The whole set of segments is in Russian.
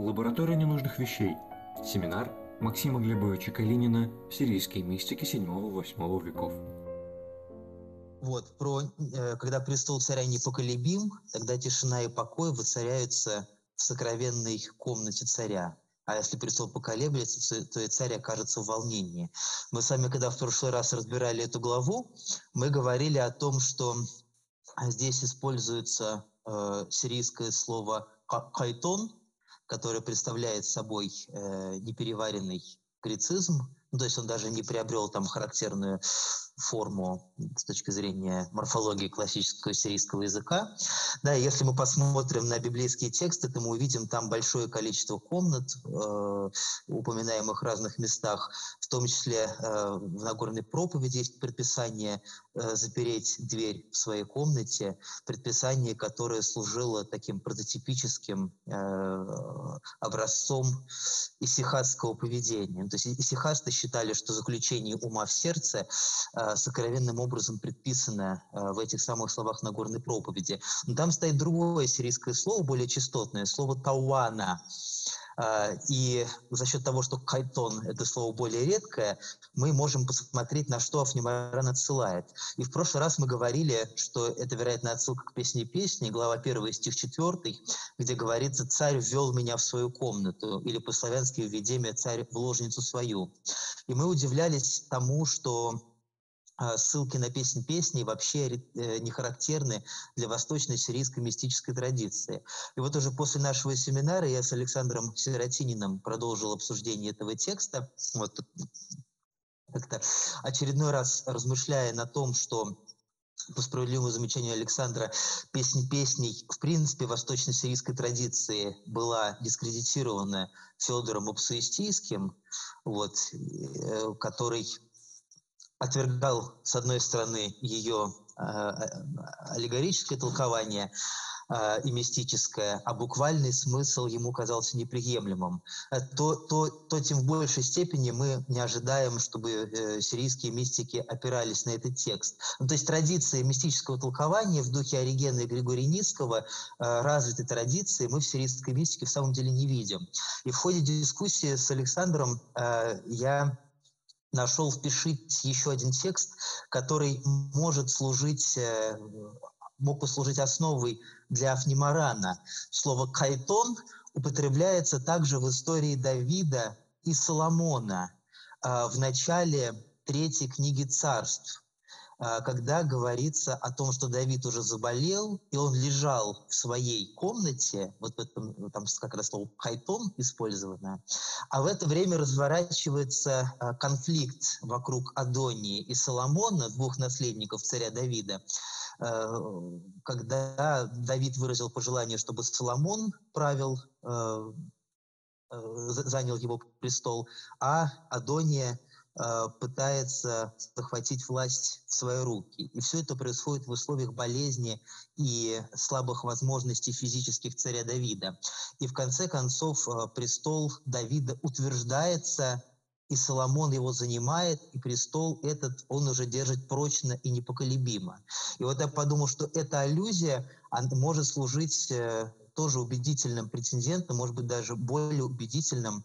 Лаборатория ненужных вещей. Семинар Максима Глебовича Калинина «Сирийские мистики 7-8 веков». Вот, про, э, когда престол царя непоколебим, тогда тишина и покой воцаряются в сокровенной комнате царя. А если престол поколеблется, то и царь окажется в волнении. Мы с вами, когда в прошлый раз разбирали эту главу, мы говорили о том, что здесь используется э, сирийское слово «кайтон», который представляет собой э, непереваренный грецизм, ну, то есть он даже не приобрел там характерную форму с точки зрения морфологии классического сирийского языка. Да, если мы посмотрим на библейские тексты, то мы увидим там большое количество комнат, э, упоминаемых в разных местах, в том числе э, в Нагорной проповеди есть предписание э, запереть дверь в своей комнате, предписание, которое служило таким прототипическим э, образцом исихатского поведения. То есть исихасты считали, что заключение ума в сердце э, сокровенным образом предписано э, в этих самых словах Нагорной проповеди. Но там стоит другое сирийское слово, более частотное, слово «тауана». А, и за счет того, что кайтон – это слово более редкое, мы можем посмотреть, на что Афнимаран отсылает. И в прошлый раз мы говорили, что это, вероятно, отсылка к песне песни, глава 1, стих 4, где говорится «Царь ввел меня в свою комнату», или по-славянски «Введение царь в ложницу свою». И мы удивлялись тому, что ссылки на песни песни вообще э, не характерны для восточной сирийской мистической традиции. И вот уже после нашего семинара я с Александром Сиротининым продолжил обсуждение этого текста. Вот как-то очередной раз размышляя на том, что по справедливому замечанию Александра, песни песней, в принципе, восточно-сирийской традиции была дискредитирована Федором Апсуистийским, вот, э, который отвергал, с одной стороны, ее э, аллегорическое толкование э, и мистическое, а буквальный смысл ему казался неприемлемым, то, то, то тем в большей степени мы не ожидаем, чтобы э, сирийские мистики опирались на этот текст. Ну, то есть традиции мистического толкования в духе Оригена и Григория Ницкого, э, развитой традиции, мы в сирийской мистике в самом деле не видим. И в ходе дискуссии с Александром э, я нашел впишить еще один текст, который может служить, э, мог послужить основой для Афнимарана. Слово «кайтон» употребляется также в истории Давида и Соломона э, в начале третьей книги царств. А, когда говорится о том, что Давид уже заболел, и он лежал в своей комнате, вот в этом, там как раз слово «хайтон» использовано, а в это время разворачивается а, конфликт вокруг Адонии и Соломона, двух наследников царя Давида, а, когда Давид выразил пожелание, чтобы Соломон правил, занял его престол, а Адония – пытается захватить власть в свои руки. И все это происходит в условиях болезни и слабых возможностей физических царя Давида. И в конце концов э, престол Давида утверждается, и Соломон его занимает, и престол этот он уже держит прочно и непоколебимо. И вот я подумал, что эта аллюзия может служить э, тоже убедительным претендентом, может быть, даже более убедительным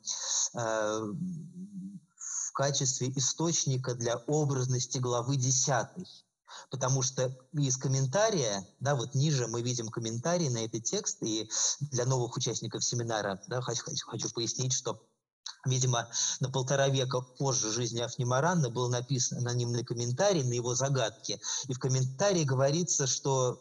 качестве источника для образности главы 10. Потому что из комментария, да, вот ниже мы видим комментарий на этот текст, и для новых участников семинара да, хочу, хочу, хочу пояснить, что Видимо, на полтора века позже жизни Афнимаранна был написан анонимный комментарий на его загадки. И в комментарии говорится, что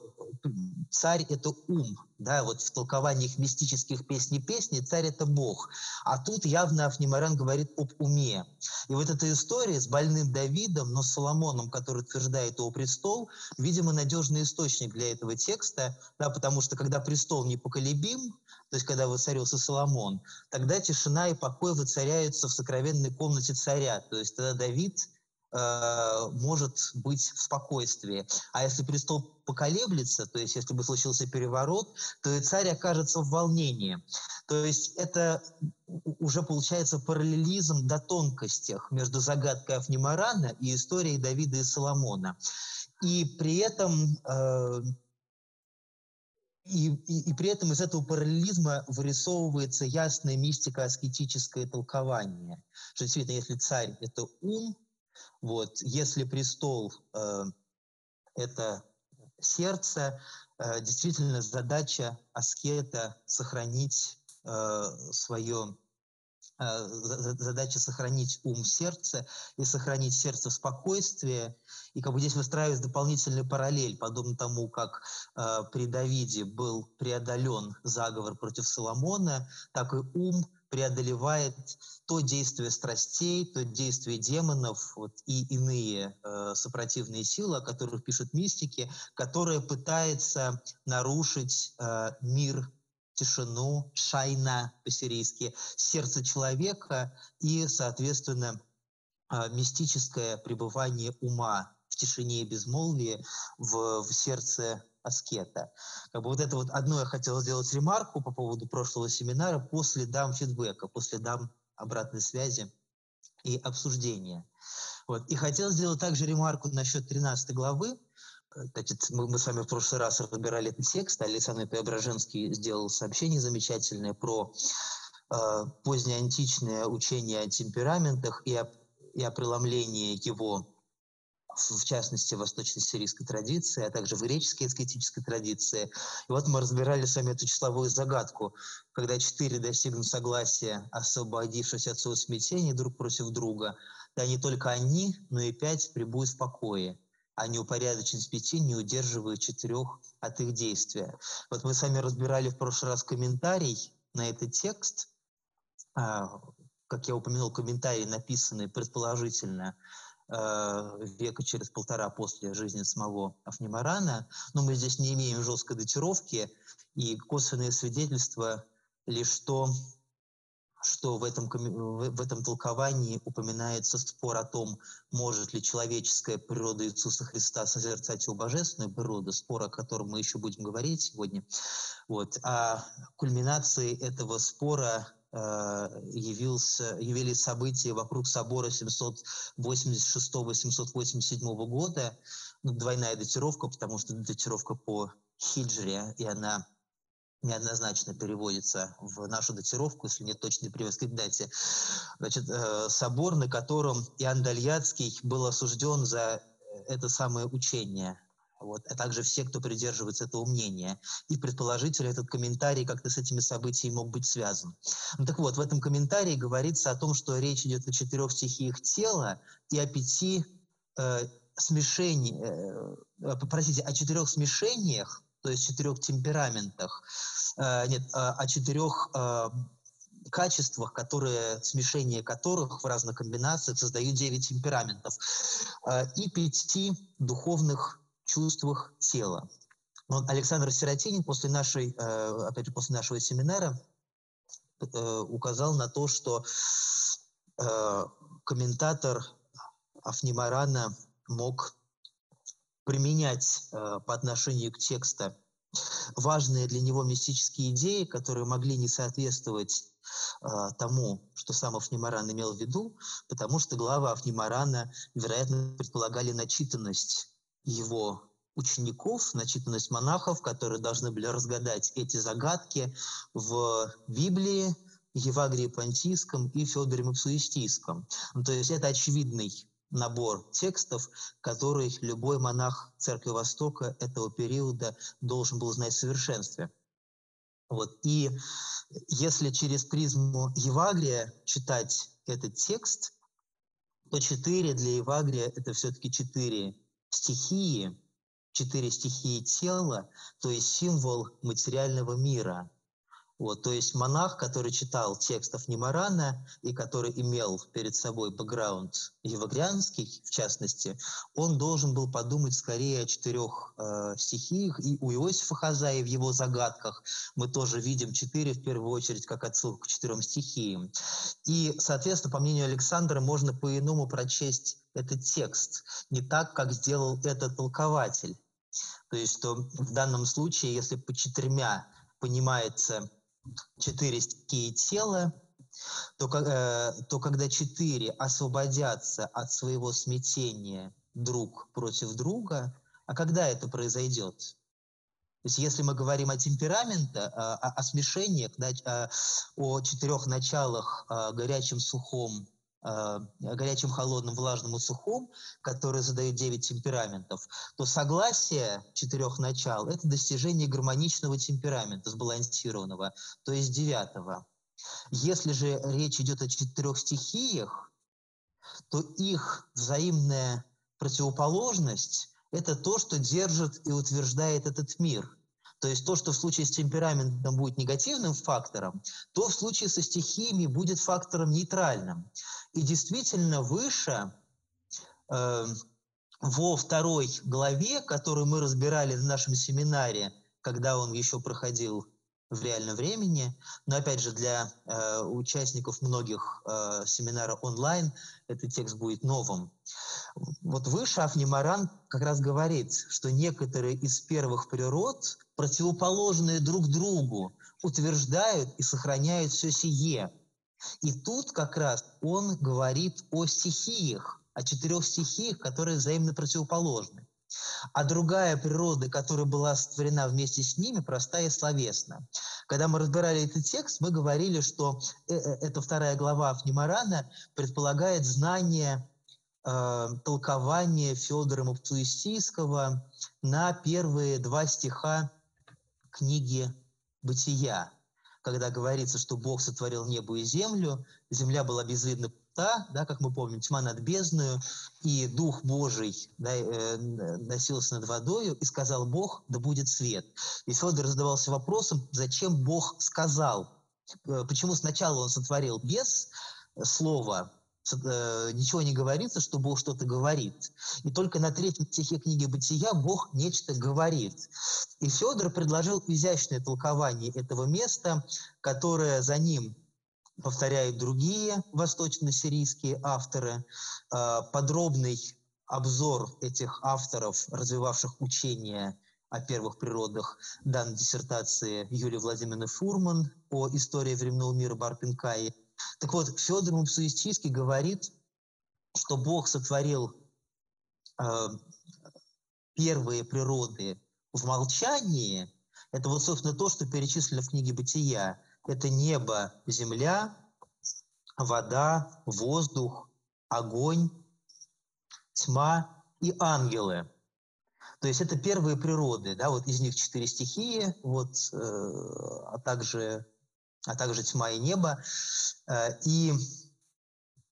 царь – это ум. Да, вот в толкованиях мистических песней песни царь – это Бог. А тут явно Афнимаран говорит об уме. И вот эта история с больным Давидом, но с Соломоном, который утверждает его престол, видимо, надежный источник для этого текста, да, потому что когда престол непоколебим, то есть когда воцарился Соломон, тогда тишина и покой воцаряются в сокровенной комнате царя. То есть тогда Давид э, может быть в спокойствии. А если престол поколеблется, то есть если бы случился переворот, то и царь окажется в волнении. То есть это уже получается параллелизм до тонкостях между загадкой Афнимарана и историей Давида и Соломона. И при этом э, и, и, и при этом из этого параллелизма вырисовывается ясная мистика аскетическое толкование. Что действительно, если царь – это ум, вот, если престол э, – это сердце, э, действительно задача аскета – сохранить э, свое задача сохранить ум в сердце и сохранить сердце в спокойствии. И как бы здесь выстраивается дополнительный параллель, подобно тому, как э, при Давиде был преодолен заговор против Соломона, так и ум преодолевает то действие страстей, то действие демонов вот, и иные э, сопротивные силы, о которых пишут мистики, которые пытаются нарушить э, мир тишину, шайна по-сирийски, сердце человека и, соответственно, а, мистическое пребывание ума в тишине и безмолвии в, в сердце аскета. Как бы вот это вот одно я хотел сделать ремарку по поводу прошлого семинара после дам фидбэка, после дам обратной связи и обсуждения. Вот. И хотел сделать также ремарку насчет 13 главы, Значит, мы, мы с вами в прошлый раз разбирали этот текст. Александр Преображенский сделал сообщение замечательное про э, позднеантичное учение о темпераментах и о, и о преломлении его в частности, в восточно-сирийской традиции, а также в греческой эскетической традиции. И вот мы разбирали с вами эту числовую загадку, когда четыре достигнут согласия, освободившись от своего смятения друг против друга, да не только они, но и пять прибудут в покое а неупорядоченность пяти не удерживает четырех от их действия. Вот мы с вами разбирали в прошлый раз комментарий на этот текст. А, как я упомянул, комментарий, написанный предположительно а, века через полтора после жизни самого Афнимарана. Но мы здесь не имеем жесткой датировки, и косвенные свидетельства лишь то, что в этом, в этом толковании упоминается спор о том, может ли человеческая природа Иисуса Христа созерцать его божественную природу, спор, о котором мы еще будем говорить сегодня. Вот. А кульминацией этого спора э, явился, явились события вокруг собора 786-787 года. Ну, двойная датировка, потому что датировка по хиджре, и она неоднозначно переводится в нашу датировку, если нет точной привязки дате. Значит, э, собор, на котором Иоанн Дальяцкий был осужден за это самое учение. Вот, а также все, кто придерживается этого мнения. И предположительно этот комментарий как-то с этими событиями мог быть связан. Ну, так вот, в этом комментарии говорится о том, что речь идет о четырех стихиях тела и о пяти э, смешениях, э, э, простите, о четырех смешениях то есть четырех темпераментах, э, нет, э, о четырех э, качествах, которые, смешение которых в разных комбинациях создают девять темпераментов, и пяти духовных чувствах тела. Вот Александр Сиротинин после нашей, опять же, после нашего семинара указал на то, что комментатор Афнимарана мог применять э, по отношению к тексту важные для него мистические идеи, которые могли не соответствовать э, тому, что сам Афнимаран имел в виду, потому что главы Афнимарана, вероятно, предполагали начитанность его учеников, начитанность монахов, которые должны были разгадать эти загадки в Библии, Евагрии Понтийском и Федоре Мапсуистийском. Ну, то есть это очевидный набор текстов, который любой монах Церкви Востока этого периода должен был знать в совершенстве. Вот. И если через призму Евагрия читать этот текст, то четыре для Евагрия – это все-таки четыре стихии, четыре стихии тела, то есть символ материального мира – вот, то есть монах, который читал текстов Немарана и который имел перед собой бэкграунд евагрианский, в частности, он должен был подумать скорее о четырех э, стихиях. И у Иосифа Хазаи в его загадках мы тоже видим четыре, в первую очередь, как отсылку к четырем стихиям. И, соответственно, по мнению Александра, можно по-иному прочесть этот текст, не так, как сделал этот толкователь. То есть, что в данном случае, если по четырьмя понимается четыре стихии тела, то, э, то когда четыре освободятся от своего смятения друг против друга, а когда это произойдет? То есть если мы говорим о темпераменте, о, о смешениях, да, о четырех началах, горячем, сухом, горячем, холодном, влажном и сухом, которые задают девять темпераментов, то согласие четырех начал – это достижение гармоничного темперамента, сбалансированного, то есть девятого. Если же речь идет о четырех стихиях, то их взаимная противоположность – это то, что держит и утверждает этот мир. То есть то, что в случае с темпераментом будет негативным фактором, то в случае со стихиями будет фактором нейтральным. И действительно выше э, во второй главе, которую мы разбирали в нашем семинаре, когда он еще проходил в реальном времени. Но опять же, для э, участников многих э, семинара онлайн этот текст будет новым. Вот выше Афнимаран как раз говорит, что некоторые из первых природ, противоположные друг другу, утверждают и сохраняют все сие. И тут как раз он говорит о стихиях, о четырех стихиях, которые взаимно противоположны. А другая природа, которая была сотворена вместе с ними, простая и словесна. Когда мы разбирали этот текст, мы говорили, что э, э, эта вторая глава Афнимарана предполагает знание э, толкования Федора Мапсуистийского на первые два стиха книги «Бытия», когда говорится, что Бог сотворил небо и землю, земля была безвидна та, да, как мы помним, тьма над бездною, и Дух Божий да, э, носился над водою, и сказал Бог, да будет свет. И Федор задавался вопросом, зачем Бог сказал, э, почему сначала он сотворил без слова, ничего не говорится, что Бог что-то говорит. И только на третьем стихе книги «Бытия» Бог нечто говорит. И Федор предложил изящное толкование этого места, которое за ним повторяют другие восточно-сирийские авторы. А, подробный обзор этих авторов, развивавших учение о первых природах, дан диссертации Юлии Владимировны Фурман о истории временного мира Барпинкаи. Так вот, Федор Мупсуистийский говорит, что Бог сотворил э, первые природы в молчании. Это вот, собственно, то, что перечислено в книге «Бытия» это небо, земля, вода, воздух, огонь, тьма и ангелы. То есть это первые природы, да, вот из них четыре стихии, вот, э, а также а также тьма и небо, э, и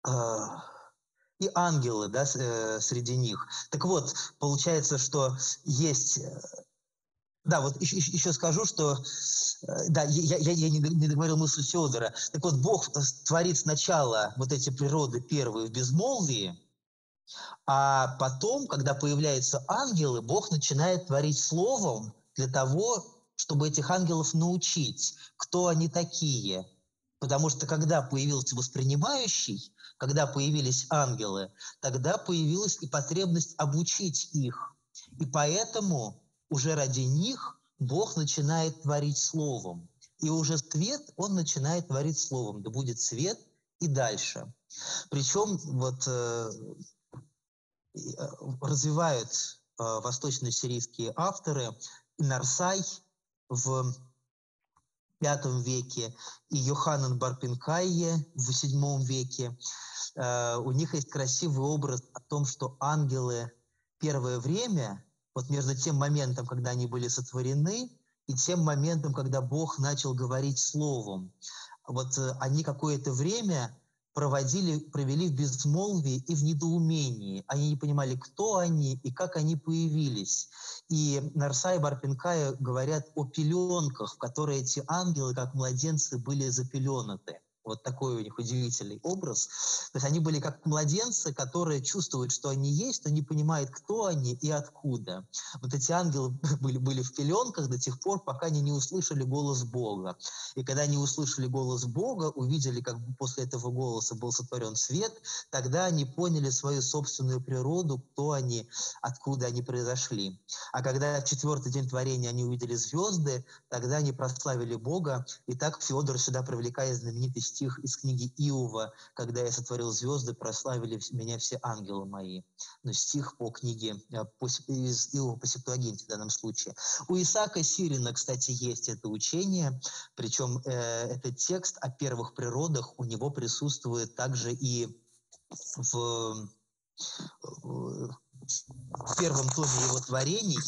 э, и ангелы, да, э, среди них. Так вот, получается, что есть да, вот еще, еще скажу, что да, я, я, я не договорил мысль Федора. Так вот, Бог творит сначала вот эти природы первые в безмолвии, а потом, когда появляются ангелы, Бог начинает творить словом для того, чтобы этих ангелов научить, кто они такие. Потому что когда появился воспринимающий, когда появились ангелы, тогда появилась и потребность обучить их. И поэтому уже ради них Бог начинает творить словом. И уже свет Он начинает творить словом. Да будет свет и дальше. Причем вот э, э развивают э, восточно-сирийские авторы Нарсай в V веке и Йоханан Барпинкайе в VII веке. Э, у них есть красивый образ о том, что ангелы первое время вот между тем моментом, когда они были сотворены, и тем моментом, когда Бог начал говорить Словом. Вот э, они какое-то время проводили, провели в безмолвии и в недоумении. Они не понимали, кто они и как они появились. И Нарса и Барпинкая говорят о пеленках, в которые эти ангелы, как младенцы, были запеленаты. Вот такой у них удивительный образ. То есть они были как младенцы, которые чувствуют, что они есть, но не понимают, кто они и откуда. Вот эти ангелы были, были в пеленках до тех пор, пока они не услышали голос Бога. И когда они услышали голос Бога, увидели, как после этого голоса был сотворен свет, тогда они поняли свою собственную природу, кто они, откуда они произошли. А когда в четвертый день творения они увидели звезды, тогда они прославили Бога. И так Федор сюда привлекает знаменитость стих из книги Иова, когда я сотворил звезды, прославили меня все ангелы мои. Ну, стих по книге э, из Иова по Септуагинте в данном случае. У Исаака Сирина, кстати, есть это учение, причем э, этот текст о первых природах у него присутствует также и в, в первом томе его творений,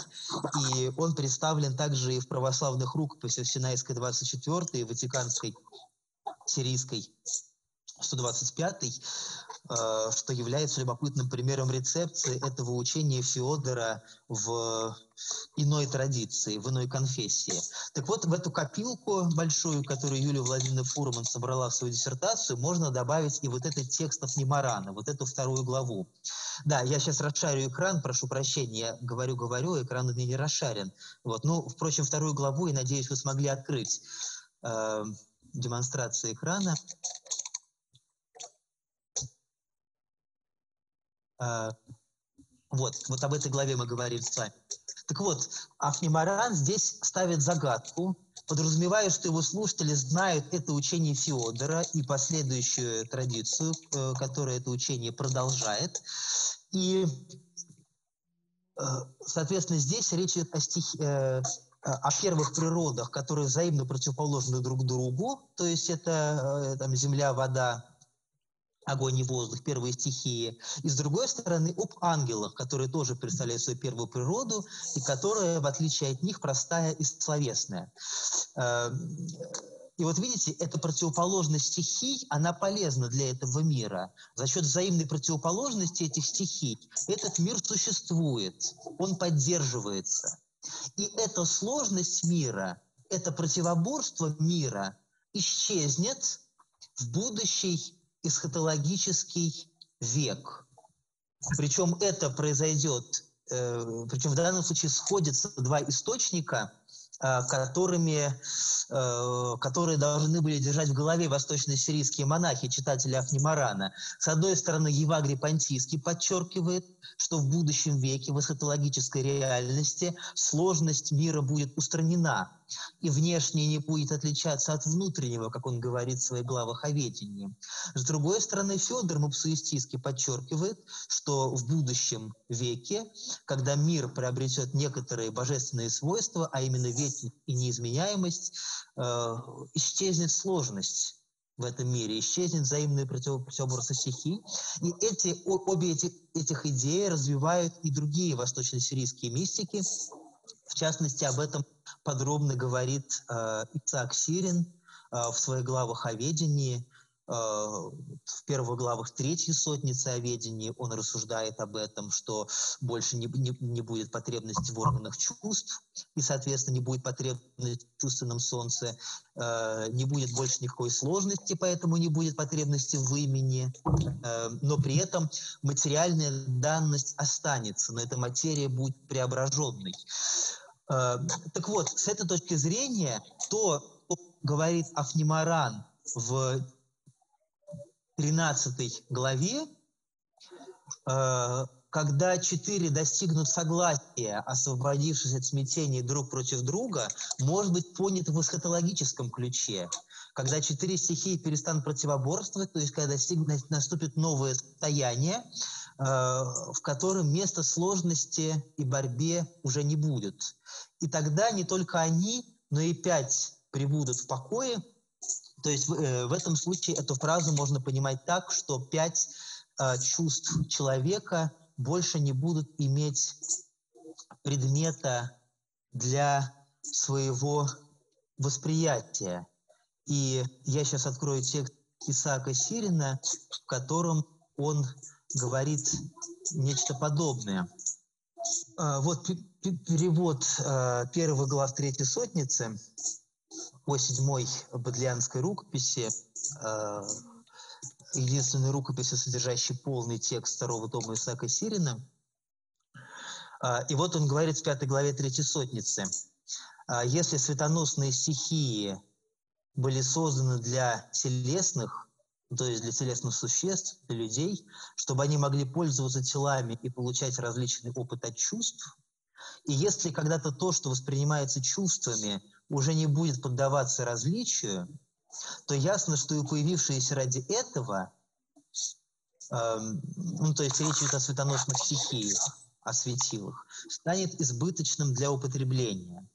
и он представлен также и в православных рукописях Синайской 24 и Ватиканской сирийской 125 Э, что является любопытным примером рецепции этого учения Феодора в иной традиции, в иной конфессии. Так вот, в эту копилку большую, которую Юлия Владимировна Фурман собрала в свою диссертацию, можно добавить и вот этот текст от Немарана, вот эту вторую главу. Да, я сейчас расшарю экран, прошу прощения, говорю-говорю, экран у меня не расшарен. Вот. Ну, впрочем, вторую главу, и надеюсь, вы смогли открыть демонстрацию экрана. А, вот, вот об этой главе мы говорили с вами. Так вот, Афнимаран здесь ставит загадку, подразумевая, что его слушатели знают это учение Феодора и последующую традицию, э, которая это учение продолжает. И, э, соответственно, здесь речь идет о, стих, э, о первых природах, которые взаимно противоположны друг другу, то есть это там, земля, вода, огонь и воздух, первые стихии, и с другой стороны об ангелах, которые тоже представляют свою первую природу и которая, в отличие от них, простая и словесная. Эм, и вот видите, эта противоположность стихий, она полезна для этого мира. За счет взаимной противоположности этих стихий этот мир существует, он поддерживается. И эта сложность мира, это противоборство мира исчезнет в будущей эсхатологический век. Причем это произойдет, э, причем в данном случае сходятся два источника, которыми, э, которые должны были держать в голове восточно-сирийские монахи, читатели Афнимарана. С одной стороны, Евагрий Понтийский подчеркивает, что в будущем веке в эсхатологической реальности сложность мира будет устранена, и внешнее не будет отличаться от внутреннего, как он говорит в своих главах о ведении. С другой стороны, Федор Мапсуистийский подчеркивает, что в будущем веке, когда мир приобретет некоторые божественные свойства, а именно вечность и неизменяемость, э, исчезнет сложность в этом мире, исчезнет взаимные противоборство стихий. И эти, обе эти, этих идеи развивают и другие восточно-сирийские мистики. В частности, об этом подробно говорит э, Ицак Сирин э, в своих главах о ведении. Э, в первых главах третьей сотницы о ведении он рассуждает об этом, что больше не, не, не будет потребности в органах чувств, и, соответственно, не будет потребности в чувственном солнце, э, не будет больше никакой сложности, поэтому не будет потребности в имени, э, но при этом материальная данность останется, но эта материя будет преображенной. Так вот, с этой точки зрения, то, что говорит Афнимаран в 13 главе, э, когда четыре достигнут согласия, освободившись от смятений друг против друга, может быть понято в эсхатологическом ключе. Когда четыре стихии перестанут противоборствовать, то есть когда наступит новое состояние, э, в котором место сложности и борьбе уже не будет. И тогда не только они, но и пять прибудут в покое – то есть э, в этом случае эту фразу можно понимать так, что пять э, чувств человека больше не будут иметь предмета для своего восприятия. И я сейчас открою текст Исаака Сирина, в котором он говорит нечто подобное. Э, вот перевод э, первого глав третьей сотницы – по седьмой бодлианской рукописи, э, единственной рукописи, содержащей полный текст второго тома Исаака Сирина. И вот он говорит в пятой главе Третьей Сотницы. «Э, «Если светоносные стихии были созданы для телесных, то есть для телесных существ, для людей, чтобы они могли пользоваться телами и получать различный опыт от чувств, и если когда-то то, что воспринимается чувствами, уже не будет поддаваться различию, то ясно, что и появившиеся ради этого, э, ну, то есть речь идет о светоносных стихиях, о светилах, станет избыточным для употребления.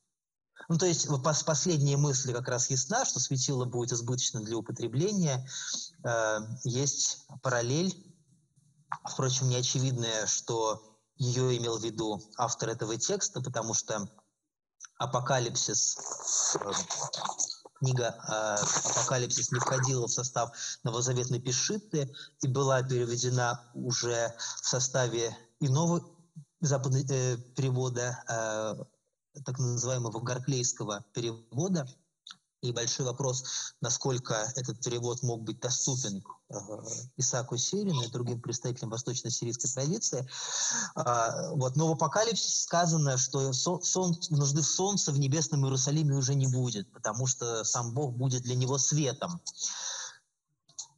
Ну, то есть последняя мысль как раз ясна, что светило будет избыточно для употребления. Э, есть параллель, впрочем, неочевидная, что ее имел в виду автор этого текста, потому что апокалипсис, э, книга э, «Апокалипсис» не входила в состав новозаветной Пешиты и была переведена уже в составе иного западного перевода, так называемого гарклейского перевода. И большой вопрос, насколько этот перевод мог быть доступен э, Исааку Сирину и другим представителям восточно-сирийской традиции. Э, вот. Но в Апокалипсисе сказано, что сон, сон, нужды в солнце в небесном Иерусалиме уже не будет, потому что сам Бог будет для него светом.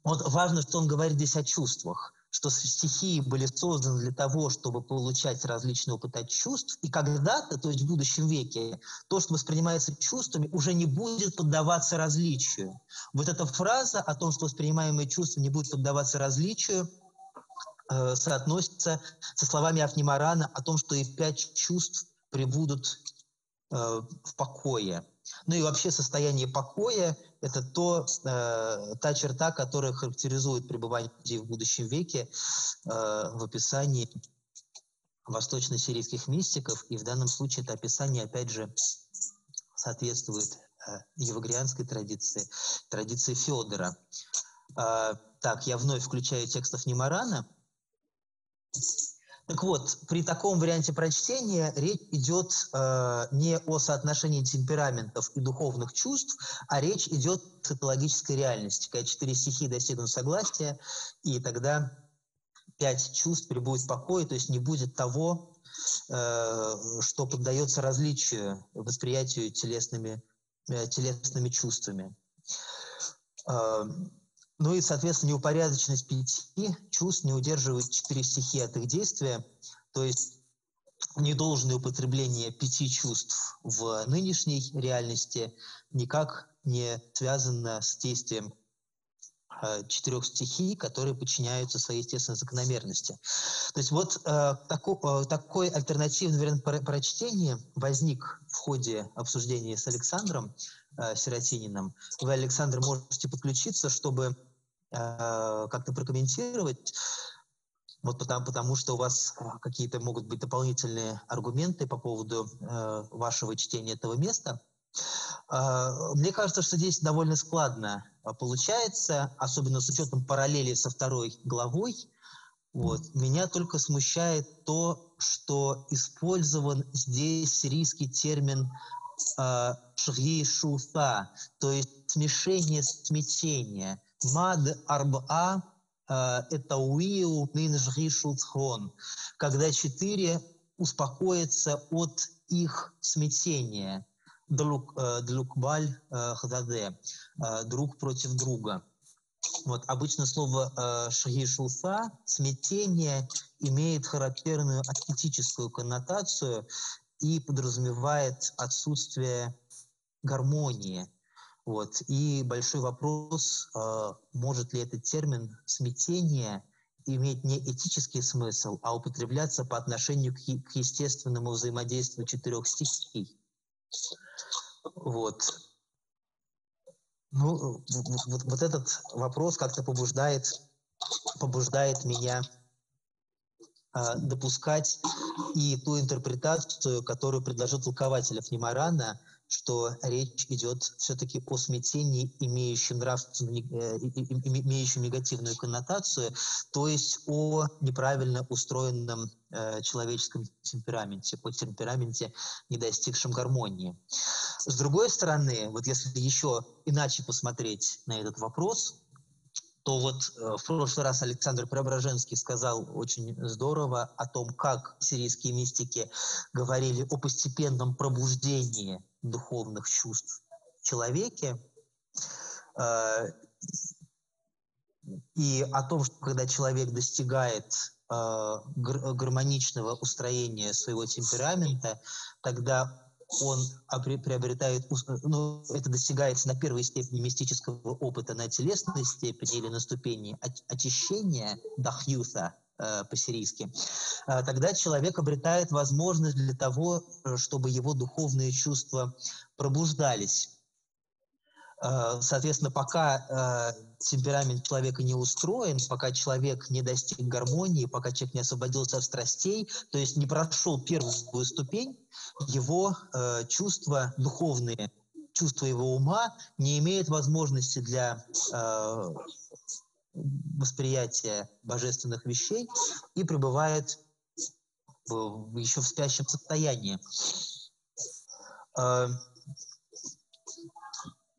Вот важно, что он говорит здесь о чувствах что стихии были созданы для того, чтобы получать различные опыты чувств, и когда-то, то есть в будущем веке, то, что воспринимается чувствами, уже не будет поддаваться различию. Вот эта фраза о том, что воспринимаемые чувства не будут поддаваться различию, э, соотносится со словами Афнимарана о том, что и пять чувств прибудут э, в покое. Ну и вообще состояние покоя – это то, э, та черта, которая характеризует пребывание людей в будущем веке э, в описании восточно-сирийских мистиков. И в данном случае это описание, опять же, соответствует э, евагрианской традиции, традиции Федора. Э, так, я вновь включаю текстов Немарана – так вот, при таком варианте прочтения речь идет э, не о соотношении темпераментов и духовных чувств, а речь идет о психологической реальности, когда четыре стихии достигнут согласия, и тогда пять чувств прибудет в покое, то есть не будет того, э, что поддается различию, восприятию телесными, э, телесными чувствами. Э, ну и, соответственно, неупорядоченность пяти чувств не удерживает четыре стихии от их действия, то есть недолжное употребление пяти чувств в нынешней реальности никак не связано с действием э, четырех стихий, которые подчиняются своей естественной закономерности. То есть вот э, тако, э, такой альтернативный вариант прочтения возник в ходе обсуждения с Александром э, Сиротининым. Вы, Александр, можете подключиться, чтобы как-то прокомментировать, вот потому, потому что у вас э, какие-то могут быть дополнительные аргументы по поводу э, вашего чтения этого места. Э, мне кажется, что здесь довольно складно получается, особенно с учетом параллели со второй главой. Вот. Меня только смущает то, что использован здесь сирийский термин э, шуфа, то есть смешение, смятение – Мад арба э, это минжги шуцхон, когда четыре успокоятся от их смятения. Длукбаль э, хададе, э, друг против друга. Вот, обычно слово шаги шулфа, смятение, имеет характерную аскетическую коннотацию и подразумевает отсутствие гармонии – вот. И большой вопрос, а, может ли этот термин смятение иметь не этический смысл, а употребляться по отношению к, естественному взаимодействию четырех стихий. Вот. Ну, вот, вот этот вопрос как-то побуждает, побуждает меня э, допускать и ту интерпретацию, которую предложил толкователь Фнимарана, что речь идет все-таки о смятении, имеющем, э, имеющем негативную коннотацию, то есть о неправильно устроенном э, человеческом темпераменте, о темпераменте, не достигшем гармонии. С другой стороны, вот если еще иначе посмотреть на этот вопрос, то вот э, в прошлый раз Александр Преображенский сказал очень здорово о том, как сирийские мистики говорили о постепенном пробуждении духовных чувств в человеке, э, и о том, что когда человек достигает э, гармоничного устроения своего темперамента, тогда он приобретает, ну, это достигается на первой степени мистического опыта, на телесной степени или на ступени очищения дахьюса по-сирийски, э, тогда человек обретает возможность для того, э, чтобы его духовные чувства пробуждались. Соответственно, пока темперамент человека не устроен, пока человек не достиг гармонии, пока человек не освободился от страстей, то есть не прошел первую ступень, его э, чувства духовные, чувства его ума не имеют возможности для восприятия божественных вещей и пребывает в, еще в спящем состоянии. Э,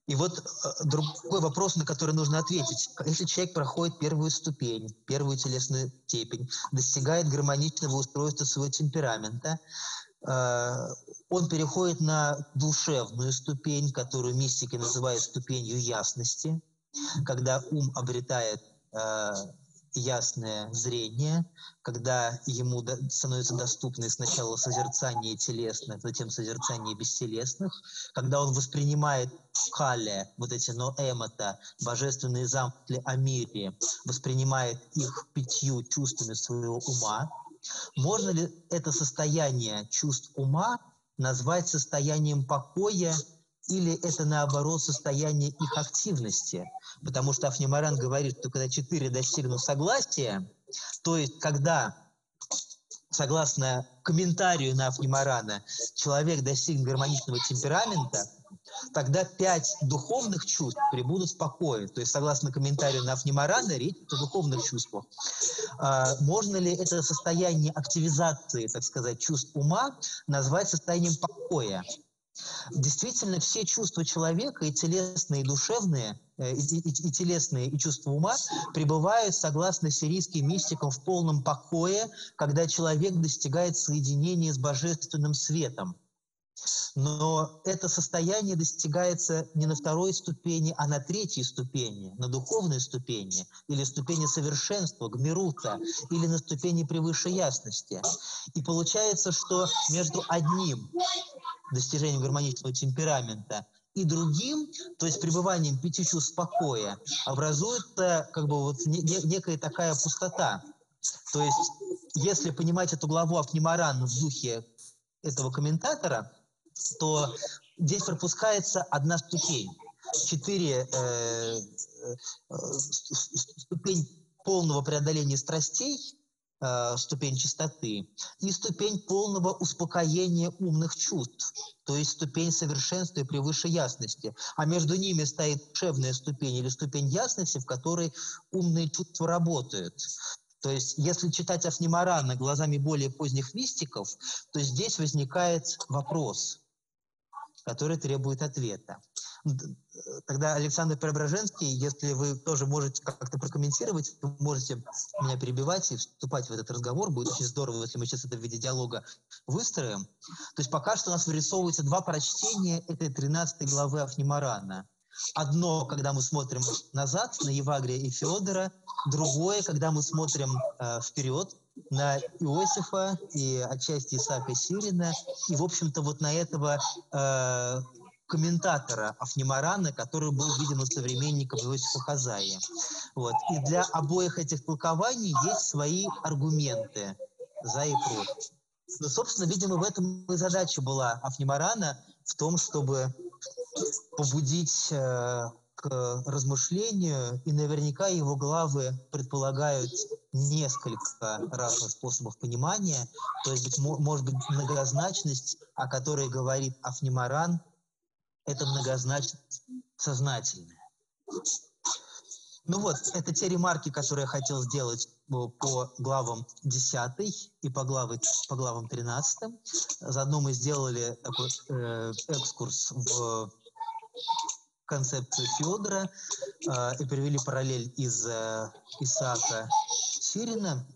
и вот э, другой вопрос, на который нужно ответить. Если человек проходит первую ступень, первую телесную степень, достигает гармоничного устройства своего темперамента, э, он переходит на душевную ступень, которую мистики называют ступенью ясности, когда ум обретает э, ясное зрение, когда ему становится доступны сначала созерцание телесных, затем созерцание бестелесных, когда он воспринимает хале, вот эти ноэмата, божественные замки о воспринимает их пятью чувствами своего ума, можно ли это состояние чувств ума назвать состоянием покоя или это наоборот состояние их активности. Потому что Афнимаран говорит, что когда четыре достигнут согласия, то есть когда, согласно комментарию на Афнимарана, человек достигнет гармоничного темперамента, тогда пять духовных чувств прибудут в покое. То есть, согласно комментарию на Афнимарана, речь о духовных чувствах. А, можно ли это состояние активизации, так сказать, чувств ума назвать состоянием покоя? Действительно, все чувства человека, и телесные, и душевные, э, и, и, и телесные, и чувства ума, пребывают, согласно сирийским мистикам, в полном покое, когда человек достигает соединения с божественным светом. Но это состояние достигается не на второй ступени, а на третьей ступени, на духовной ступени, или ступени совершенства, гмирута, или на ступени превыше ясности. И получается, что между одним достижением гармоничного темперамента, и другим, то есть пребыванием пяти чувств покоя, образуется как бы вот некая такая пустота. То есть, если понимать эту главу Апнимаран в духе этого комментатора, то здесь пропускается одна ступень. Четыре э, э, ступень полного преодоления страстей – Э, ступень чистоты, и ступень полного успокоения умных чувств, то есть ступень совершенства и превыше ясности. А между ними стоит душевная ступень или ступень ясности, в которой умные чувства работают. То есть, если читать Афнимарана глазами более поздних мистиков, то здесь возникает вопрос, который требует ответа. Тогда Александр Преображенский, если вы тоже можете как-то прокомментировать, вы можете меня перебивать и вступать в этот разговор. Будет очень здорово, если мы сейчас это в виде диалога выстроим. То есть пока что у нас вырисовываются два прочтения этой 13 главы Афнимарана. Одно, когда мы смотрим назад на Евагрия и Федора, другое, когда мы смотрим э, вперед на Иосифа и отчасти Исаака Сирина, и, в общем-то, вот на этого э, комментатора Афнимарана, который был, видимо, современником Иосифа Хазаи. Вот. И для обоих этих толкований есть свои аргументы за и против. Но, собственно, видимо, в этом и задача была Афнимарана, в том, чтобы побудить э, к размышлению, и наверняка его главы предполагают несколько разных способов понимания, то есть, может быть, многозначность, о которой говорит Афнимаран, это многозначность сознательная. Ну вот, это те ремарки, которые я хотел сделать по главам 10 и по, главы, по главам 13. Заодно мы сделали такой э, экскурс в концепцию Федора э, и привели параллель из э, Исаака Сирина.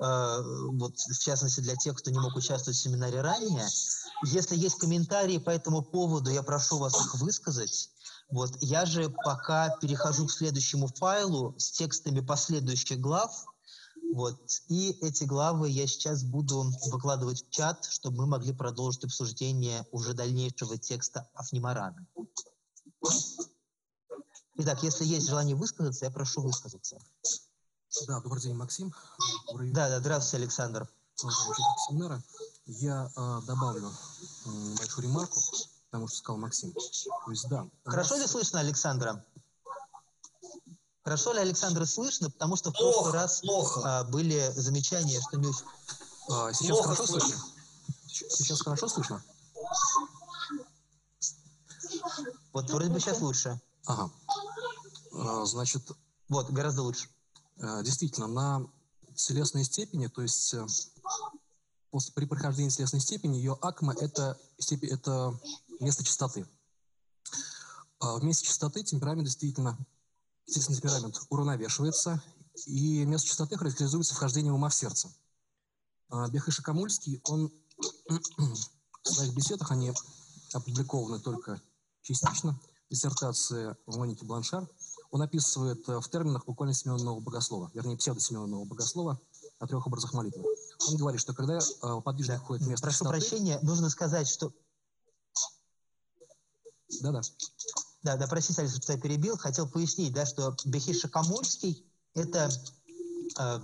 Э, вот, в частности, для тех, кто не мог участвовать в семинаре ранее. Если есть комментарии по этому поводу, я прошу вас их высказать. Вот. Я же пока перехожу к следующему файлу с текстами последующих глав. Вот. И эти главы я сейчас буду выкладывать в чат, чтобы мы могли продолжить обсуждение уже дальнейшего текста Афнимарана. Итак, если есть желание высказаться, я прошу высказаться. Да, добрый день, Максим. Добрый... Да, да, здравствуйте, Александр. семинара. Я э, добавлю э, большую ремарку, потому что сказал Максим. То есть, да. Хорошо нас... ли слышно Александра? Хорошо ли Александра слышно? Потому что в плохо, прошлый раз плохо. А, были замечания, что не а, Сейчас плохо хорошо слышно? слышно? Сейчас хорошо слышно? Вот вроде бы сейчас лучше. Ага. А, значит... Вот, гораздо лучше. А, действительно, на телесной степени, то есть э, после, при прохождении телесной степени, ее акма – это, степень, это место частоты. А в месте частоты темперамент действительно, телесный темперамент уравновешивается, и место частоты характеризуется вхождением ума в сердце. Бех Шакамульский, он в своих беседах, они опубликованы только частично, диссертации в Монике Бланшар, он описывает э, в терминах буквально Симеонного богослова, вернее, псевдо-Симеонного богослова о трех образах молитвы. Он говорит, что когда э, подвижник да. входит в место Прошу чистоты... прощения, нужно сказать, что... Да-да. Да, да, простите, Александр, что я перебил. Хотел пояснить, да, что Бехиша Камульский – это э,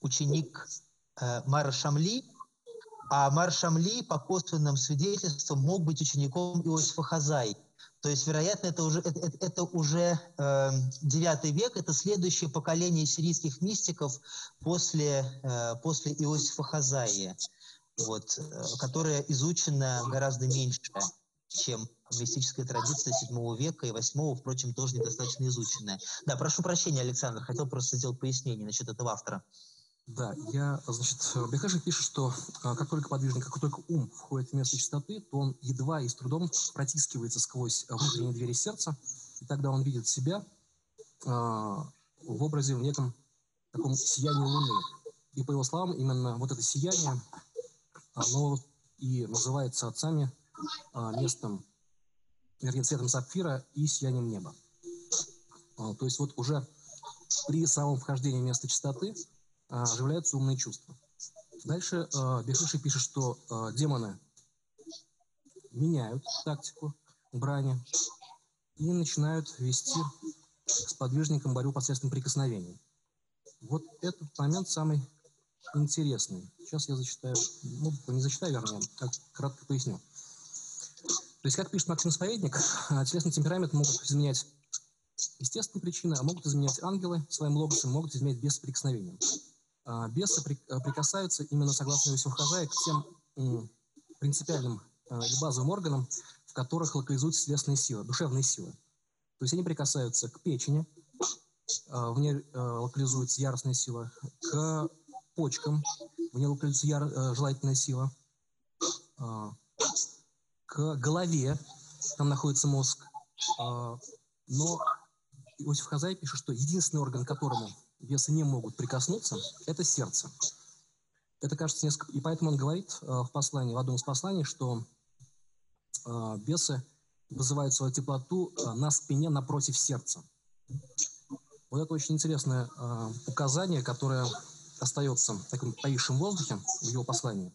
ученик э, Мара Шамли, а Мар Шамли по косвенным свидетельствам мог быть учеником Иосифа Хазай. То есть, вероятно, это уже, это, это уже э, век, это следующее поколение сирийских мистиков после, э, после Иосифа Хазаия, вот, э, которое изучено гораздо меньше, чем мистическая традиция 7 века и 8, впрочем, тоже недостаточно изученная. Да, прошу прощения, Александр, хотел просто сделать пояснение насчет этого автора. Да, я, значит, Бехешев пишет, что а, как только подвижник, как только ум входит в место чистоты, то он едва и с трудом протискивается сквозь внутренние двери сердца, и тогда он видит себя а, в образе в неком таком сиянии Луны. И по его словам, именно вот это сияние, оно и называется отцами а, местом, вернее, цветом сапфира и сиянием неба. А, то есть вот уже при самом вхождении в место чистоты а, оживляются умные чувства. Дальше э, Бехыши пишет, что э, демоны меняют тактику брани и начинают вести с подвижником борьбу посредством прикосновений. Вот этот момент самый интересный. Сейчас я зачитаю, ну, не зачитаю, вернее, как кратко поясню. То есть, как пишет Максим Споведник, телесный темперамент могут изменять естественные причины, а могут изменять ангелы своим логосом, могут изменять без прикосновения. А, бесы э, прикасаются именно согласно Иосифу к тем принципиальным или базовым органам, в которых локализуются телесные силы, душевные силы. То есть они прикасаются к печени, в ней локализуется яростная сила, к почкам, в ней локализуется яр... желательная сила, к голове, там находится мозг. Но Иосиф Хазай пишет, что единственный орган, которому весы не могут прикоснуться, это сердце. Это кажется несколько... И поэтому он говорит э, в послании, в одном из посланий, что э, бесы вызывают свою теплоту э, на спине напротив сердца. Вот это очень интересное указание, которое остается таким повисшим в воздухе в его послании,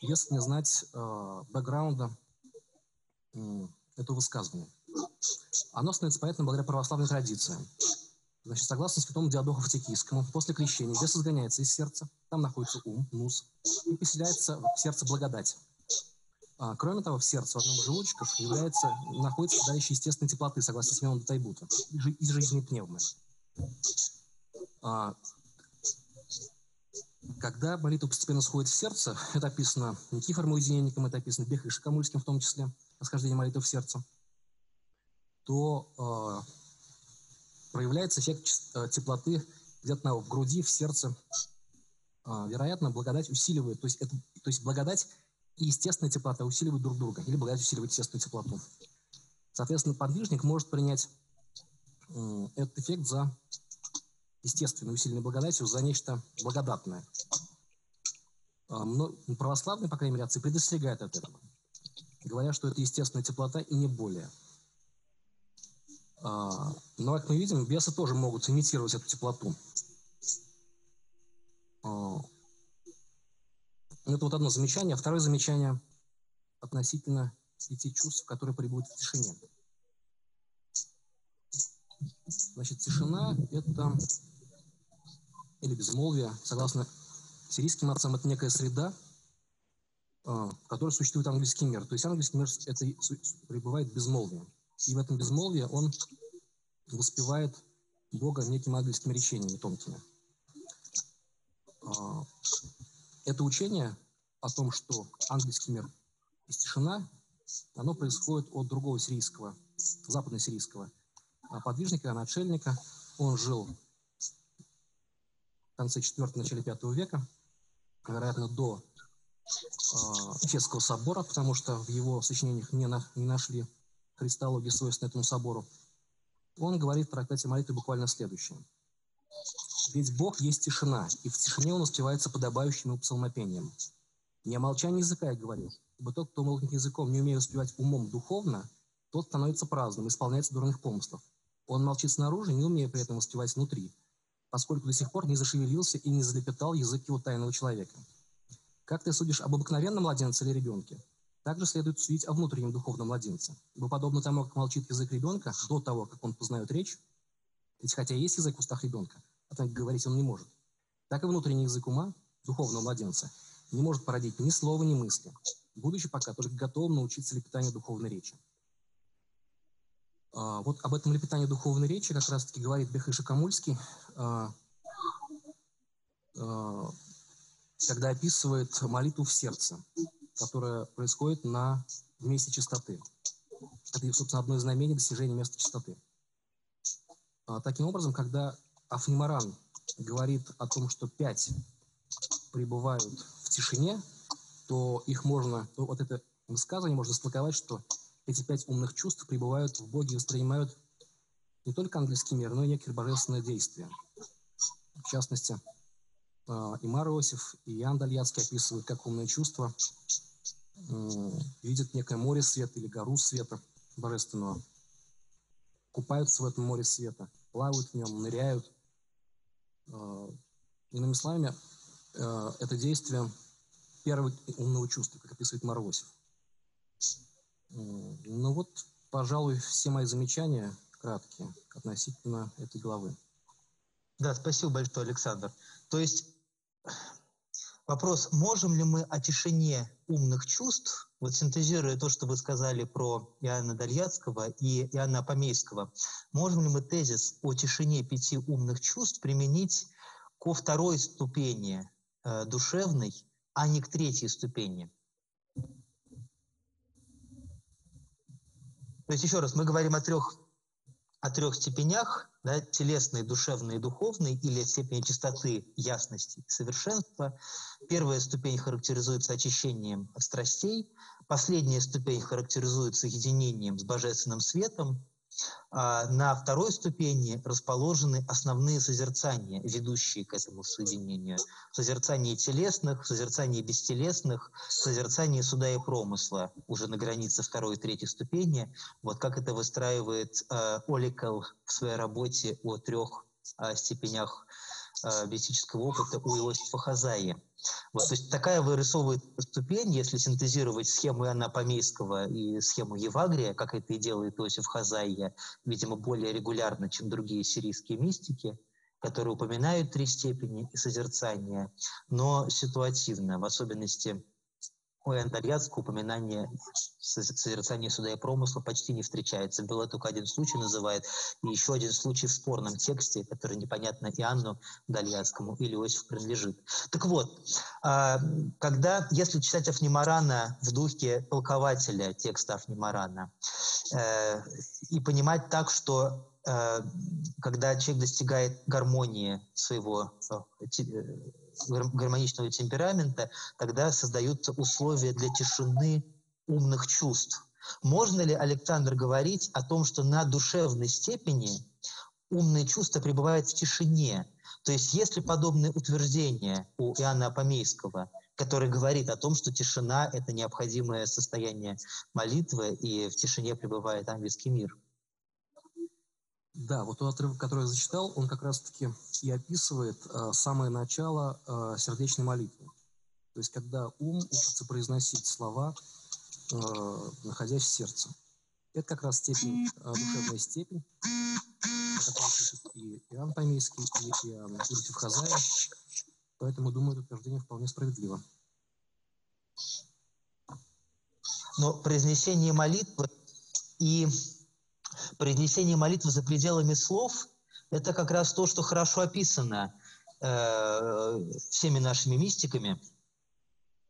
если не знать бэкграунда этого высказывания. Оно становится понятно благодаря православной традиции. Значит, согласно святому Диадоху Фатикийскому, после крещения бес изгоняется из сердца, там находится ум, нус, и поселяется в сердце благодать. А, кроме того, в сердце, в одном из желудочков, является, находится седалище естественной теплоты, согласно Симеону Тайбута, из жизни пневмы. А, когда молитва постепенно сходит в сердце, это описано Никифором Уединенником, это описано Бехой Шакамульским в том числе, расхождение молитвы в сердце, то а, проявляется эффект э, теплоты где-то в груди, в сердце. А, вероятно, благодать усиливает, то есть, это, то есть благодать и естественная теплота усиливают друг друга, или благодать усиливает естественную теплоту. Соответственно, подвижник может принять этот эффект за естественную усиленную благодатью, за нечто благодатное. А, но православные, по крайней мере, отцы предостерегают от этого, говоря, что это естественная теплота и не более – а, но, как мы видим, бесы тоже могут имитировать эту теплоту. А, это вот одно замечание. Второе замечание относительно пяти чувств, которые прибудут в тишине. Значит, тишина – это, или безмолвие, согласно сирийским отцам, это некая среда, а, в которой существует английский мир. То есть английский мир – это пребывает безмолвие. И в этом безмолвии он воспевает Бога некими ангельскими речениями тонкими. А, это учение о том, что ангельский мир есть тишина, оно происходит от другого сирийского, западно-сирийского а, подвижника, начальника. Он жил в конце 4 начале 5 века, вероятно, до э, Фесского собора, потому что в его сочинениях не, на, не нашли христологии, свойственной этому собору. Он говорит в трактате молитвы буквально следующее. «Ведь Бог есть тишина, и в тишине он успевается подобающим ему псалмопением. Не о молчании языка я говорил, ибо тот, кто молчит языком, не умея успевать умом духовно, тот становится праздным, исполняется дурных помыслов. Он молчит снаружи, не умея при этом успевать внутри, поскольку до сих пор не зашевелился и не залепетал язык его тайного человека. Как ты судишь об обыкновенном младенце или ребенке? Также следует судить о внутреннем духовном младенце. Ибо подобно тому, как молчит язык ребенка до того, как он познает речь, ведь хотя есть язык в устах ребенка, а говорить он не может, так и внутренний язык ума, духовного младенца, не может породить ни слова, ни мысли, будучи пока только готовым научиться лепетанию духовной речи. А, вот об этом лепетании духовной речи как раз-таки говорит Бехыша Камульский, а, а, когда описывает молитву в сердце, которая происходит на месте чистоты. Это, собственно, одно из знамений достижения места чистоты. Таким образом, когда Афнимаран говорит о том, что пять пребывают в тишине, то их можно, то вот это высказывание можно смаковать, что эти пять умных чувств пребывают в Боге и воспринимают не только английский мир, но и некие божественные действия. В частности, а, и Мар Иосиф, и Иоанн Дальяцкий описывают, как умные чувства видят некое море света или гору света божественного, купаются в этом море света, плавают в нем, ныряют. А, иными словами, а, это действие первого умного чувства, как описывает Иосиф. Ну вот, пожалуй, все мои замечания краткие относительно этой главы. Да, спасибо большое, Александр. То есть вопрос, можем ли мы о тишине умных чувств, вот синтезируя то, что вы сказали про Иоанна Дальяцкого и Иоанна Помейского, можем ли мы тезис о тишине пяти умных чувств применить ко второй ступени э, душевной, а не к третьей ступени? То есть еще раз, мы говорим о трех, о трех степенях, да, телесной, душевной и или степени чистоты, ясности совершенства. Первая ступень характеризуется очищением страстей, последняя ступень характеризуется единением с божественным светом, на второй ступени расположены основные созерцания, ведущие к этому соединению. Созерцание телесных, созерцание бестелесных, созерцание суда и промысла уже на границе второй и третьей ступени. Вот как это выстраивает э, Оликал в своей работе о трех э, степенях э, мистического опыта у Иосифа Хазаи. Вот, то есть такая вырисовывает ступень, если синтезировать схему Иоанна Помейского и схему Евагрия, как это и делает Иосиф Хазайя, видимо, более регулярно, чем другие сирийские мистики, которые упоминают три степени и созерцания, но ситуативно, в особенности у Антальятска упоминание созерцания суда и промысла почти не встречается. Было только один случай, называет, и еще один случай в спорном тексте, который непонятно Иоанну Дальятскому или Иосифу принадлежит. Так вот, а, когда, если читать Афнимарана в духе толкователя текста Афнимарана, э, и понимать так, что э, когда человек достигает гармонии своего э, гармоничного темперамента, тогда создаются условия для тишины умных чувств. Можно ли, Александр, говорить о том, что на душевной степени умные чувства пребывают в тишине? То есть есть ли подобное утверждение у Иоанна Апомейского, который говорит о том, что тишина — это необходимое состояние молитвы, и в тишине пребывает ангельский мир? Да, вот тот отрывок, который я зачитал, он как раз-таки и описывает э, самое начало э, сердечной молитвы. То есть, когда ум учится произносить слова, э, находясь в сердце. Это как раз степень, э, душевная степень, которую пишет и Иоанн Памейский, и Иоанн Иосиф Хазая. Поэтому, думаю, это утверждение вполне справедливо. Но произнесение молитвы и произнесение молитвы за пределами слов – это как раз то, что хорошо описано э, всеми нашими мистиками –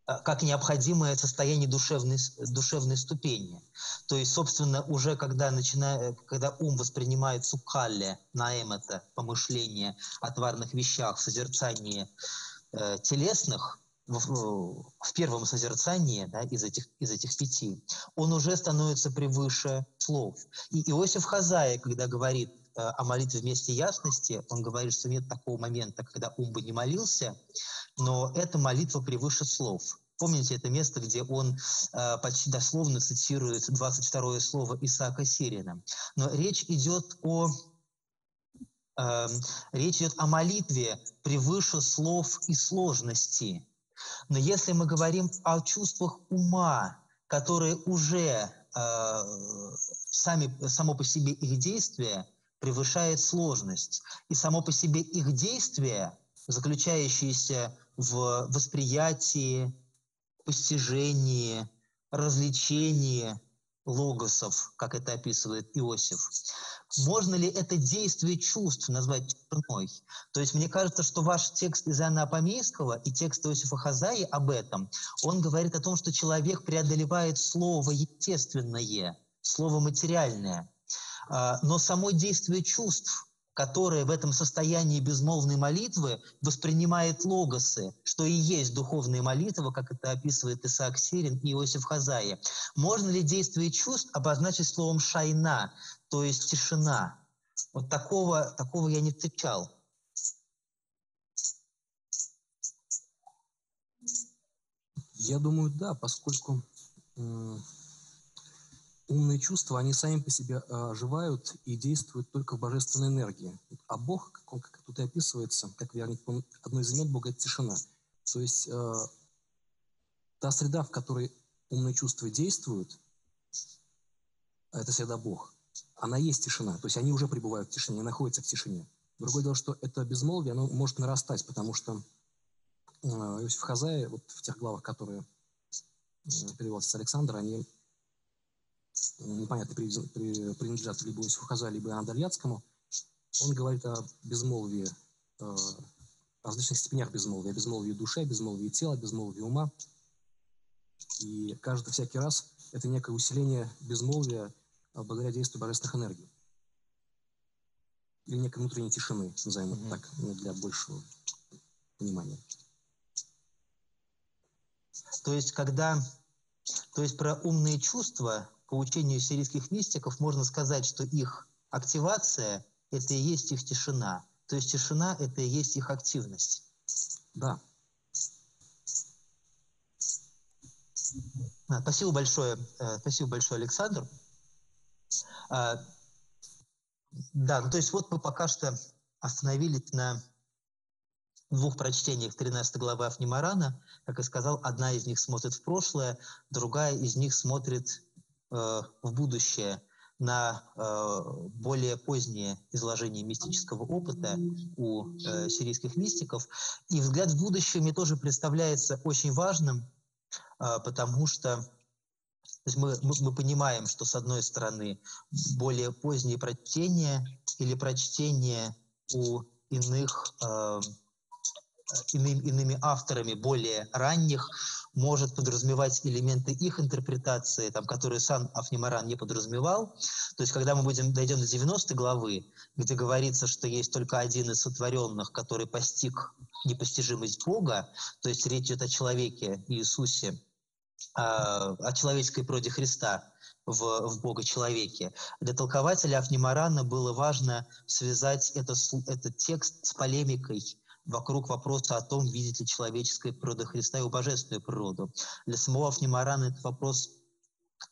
Э, как необходимое состояние душевной, душевной ступени. То есть, собственно, уже когда, начинает, когда ум воспринимает сукалле, наэмета, помышление о тварных вещах, созерцание э, телесных, в, в первом созерцании да, из, этих, из этих пяти, он уже становится превыше слов. И Иосиф Хазая, когда говорит э, о молитве вместе ясности, он говорит, что нет такого момента, когда ум бы не молился, но эта молитва превыше слов. Помните это место, где он э, почти дословно цитирует 22 слово Исаака Сирина. Но речь идет о э, речь идет о молитве превыше слов и сложности. Но если мы говорим о чувствах ума, которые уже э, сами, само по себе их действие превышает сложность, и само по себе их действие, заключающееся в восприятии, постижении, развлечении логосов, как это описывает Иосиф. Можно ли это действие чувств назвать тишиной? То есть мне кажется, что ваш текст из Иоанна Апомейского и текст Иосифа Хазаи об этом, он говорит о том, что человек преодолевает слово естественное, слово материальное. А, но само действие чувств которое в этом состоянии безмолвной молитвы воспринимает логосы, что и есть духовная молитва, как это описывает Исаак Сирин и Иосиф Хазая. Можно ли действие чувств обозначить словом «шайна», то есть «тишина»? Вот такого, такого я не встречал. Я думаю, да, поскольку умные чувства, они сами по себе э, оживают и действуют только в божественной энергии. А Бог, как, он, как тут и описывается, как вернее, он, одно из имен Бога – это тишина. То есть э, та среда, в которой умные чувства действуют, это среда Бог. Она есть тишина. То есть они уже пребывают в тишине, находятся в тишине. Другое дело, что это безмолвие, оно может нарастать, потому что э, Иосиф Хазай, вот в тех главах, которые э, перевелся с Александра, они непонятно, принадлежат либо Иосифу Хаза, либо Андальяцкому, он говорит о безмолвии, э, о различных степенях безмолвия, о безмолвии души, о безмолвии тела, о безмолвии ума. И каждый всякий раз это некое усиление безмолвия э, благодаря действию божественных энергий. Или некой внутренней тишины, назовем это так, ну, для большего понимания. То есть, когда, то есть про умные чувства по учению сирийских мистиков можно сказать, что их активация – это и есть их тишина. То есть тишина – это и есть их активность. Да. А, спасибо большое, э, спасибо большое, Александр. А, да, ну, то есть вот мы пока что остановились на двух прочтениях 13 главы Афнимарана. Как я сказал, одна из них смотрит в прошлое, другая из них смотрит в будущее на э, более позднее изложение мистического опыта у э, сирийских мистиков. И взгляд в будущее мне тоже представляется очень важным, потому что то есть мы, мы, мы понимаем, что с одной стороны более поздние прочтения или прочтения у иных э, иным, иными авторами более ранних может подразумевать элементы их интерпретации, там, которые сам Афнимаран не подразумевал. То есть, когда мы будем, дойдем до 90 главы, где говорится, что есть только один из сотворенных, который постиг непостижимость Бога, то есть речь идет о человеке Иисусе, о, о человеческой природе Христа, в, в Бога-человеке. Для толкователя Афнимарана было важно связать это, этот текст с полемикой вокруг вопроса о том, видит ли человеческая природа Христа его божественную природу. Для самого Афнимарана этот вопрос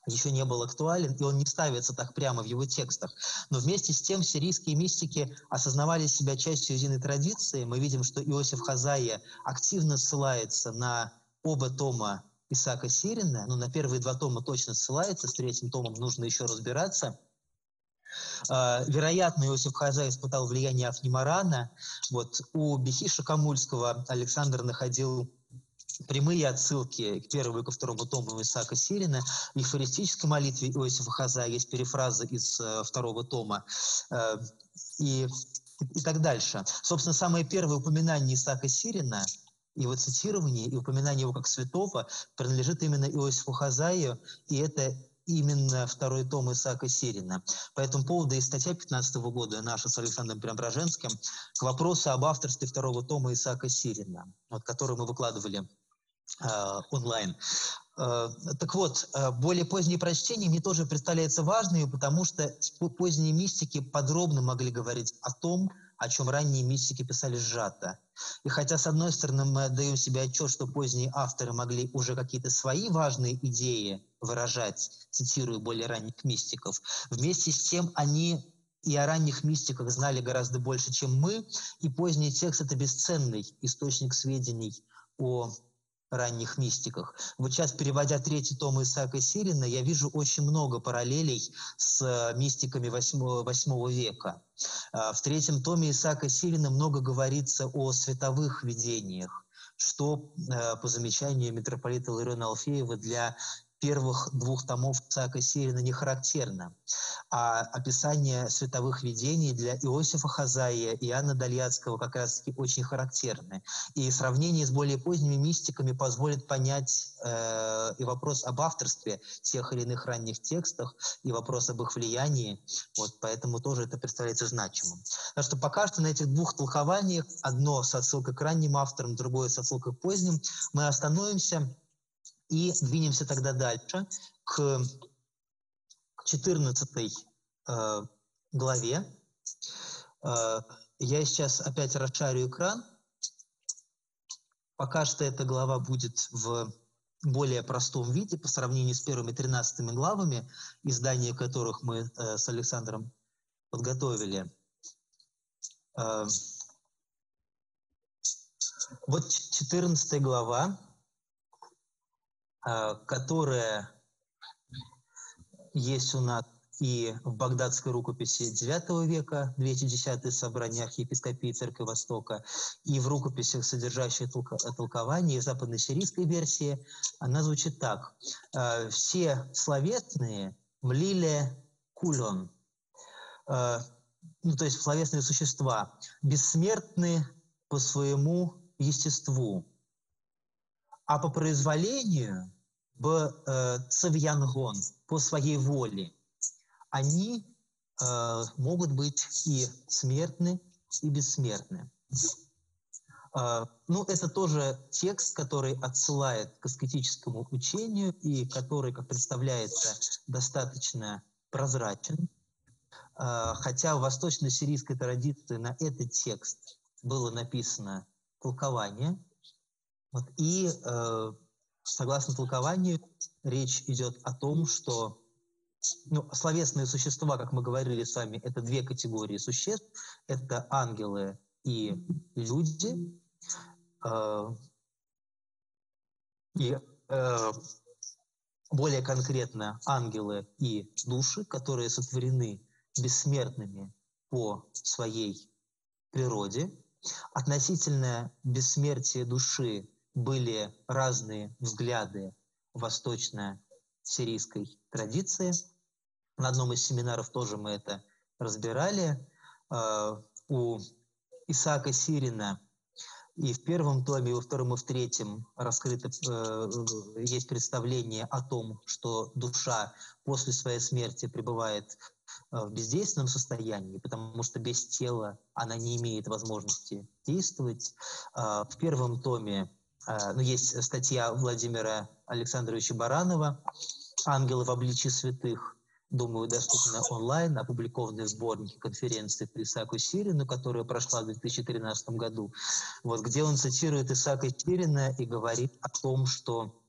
еще не был актуален, и он не ставится так прямо в его текстах. Но вместе с тем сирийские мистики осознавали себя частью единой традиции. Мы видим, что Иосиф Хазая активно ссылается на оба тома Исаака Сирина, ну, на первые два тома точно ссылается, с третьим томом нужно еще разбираться. А, вероятно, Иосиф Хаза испытал влияние Афнимарана. Вот у Бехиша Камульского Александр находил прямые отсылки к первому и ко второму тому Исаака Сирина. В ефористической молитве Иосифа Хаза есть перефразы из э, второго тома. Э, и, и так дальше. Собственно, самое первое упоминание Исаака Сирина его цитирование и упоминание его как святого принадлежит именно Иосифу Хазаю, и это именно второй том Исаака Сирина. По этому поводу и статья 15 года наша с Александром Преображенским к вопросу об авторстве второго тома Исаака Сирина, вот, который мы выкладывали э, онлайн. Э, так вот, э, более поздние прочтения мне тоже представляются важными, потому что поздние мистики подробно могли говорить о том, о чем ранние мистики писали сжато. И хотя, с одной стороны, мы отдаем себе отчет, что поздние авторы могли уже какие-то свои важные идеи выражать, цитирую более ранних мистиков, вместе с тем они и о ранних мистиках знали гораздо больше, чем мы, и поздний текст – это бесценный источник сведений о ранних мистиках. Вот сейчас, переводя третий том Исаака Сирина, я вижу очень много параллелей с э, мистиками восьмого века. Э, в третьем томе Исаака Сирина много говорится о световых видениях, что, э, по замечанию митрополита Лариона Алфеева, для первых двух томов Исаака Сирина не характерно. А описание световых видений для Иосифа Хазая и Иоанна Дальяцкого как раз-таки очень характерны. И сравнение с более поздними мистиками позволит понять э, и вопрос об авторстве тех или иных ранних текстов, и вопрос об их влиянии. Вот, поэтому тоже это представляется значимым. Так что пока что на этих двух толкованиях, одно с отсылкой к ранним авторам, другое с отсылкой к поздним, мы остановимся и двинемся тогда дальше к 14 э, главе. Э, я сейчас опять расшарю экран. Пока что эта глава будет в более простом виде по сравнению с первыми 13 главами, издание которых мы э, с Александром подготовили. Э, вот 14 глава, которая есть у нас и в багдадской рукописи IX века, 210 собрание архиепископии Церкви Востока, и в рукописях, содержащих толкование западно-сирийской версии, она звучит так. «А, «Все словесные млили кулон», а, ну, то есть словесные существа, бессмертны по своему естеству, а по произволению в э, цавьянгон, по своей воле, они э, могут быть и смертны, и бессмертны. Э, ну, это тоже текст, который отсылает к аскетическому учению и который, как представляется, достаточно прозрачен. Э, хотя в восточно-сирийской традиции на этот текст было написано толкование – вот, и э, согласно толкованию речь идет о том, что ну, словесные существа, как мы говорили с вами, это две категории существ. Это ангелы и люди. Э, и э, более конкретно ангелы и души, которые сотворены бессмертными по своей природе. Относительно бессмертия души были разные взгляды восточно-сирийской традиции. На одном из семинаров тоже мы это разбирали. А, у Исаака Сирина и в первом томе, и во втором, и в третьем раскрыто э, есть представление о том, что душа после своей смерти пребывает э, в бездейственном состоянии, потому что без тела она не имеет возможности действовать. Э, в первом томе ну, есть статья Владимира Александровича Баранова «Ангелы в обличии святых». Думаю, доступна онлайн, опубликованная в сборнике конференции по Исааку Сирину, которая прошла в 2013 году, вот, где он цитирует Исаака Сирина и говорит о том, что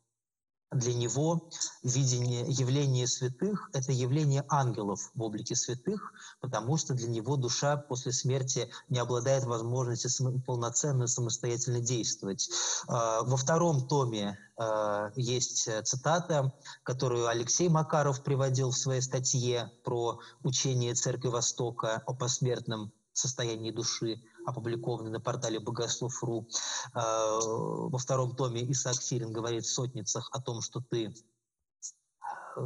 для него видение явления святых – это явление ангелов в облике святых, потому что для него душа после смерти не обладает возможностью полноценно самостоятельно действовать. А, во втором томе а, есть цитата, которую Алексей Макаров приводил в своей статье про учение Церкви Востока о посмертном состоянии души опубликованный на портале Богослов.ру. А, во втором томе Исаак Сирин говорит в сотницах о том, что ты э,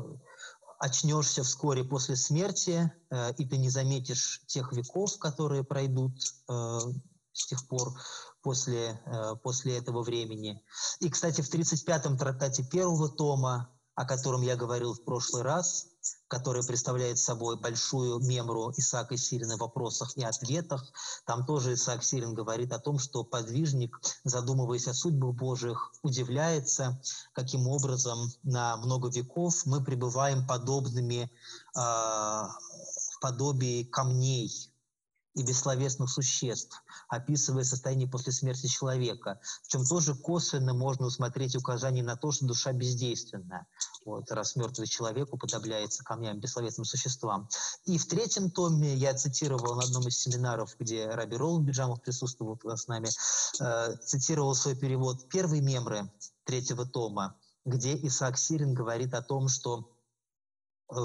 очнешься вскоре после смерти, э, и ты не заметишь тех веков, которые пройдут э, с тех пор после, после этого времени. И, кстати, в 35-м трактате первого тома, о котором я говорил в прошлый раз, который представляет собой большую мемру Исаака Сирина в вопросах и ответах. Там тоже Исаак Сирин говорит о том, что подвижник, задумываясь о судьбах Божьих, удивляется, каким образом на много веков мы пребываем подобными э, в подобии камней, и бессловесных существ, описывая состояние после смерти человека, в чем тоже косвенно можно усмотреть указание на то, что душа бездейственная, вот, раз мертвый человек уподобляется камням, бессловесным существам. И в третьем томе я цитировал на одном из семинаров, где Раби Ролл Биджамов присутствовал с нами, э, цитировал свой перевод первой мемры третьего тома, где Исаак Сирин говорит о том, что э,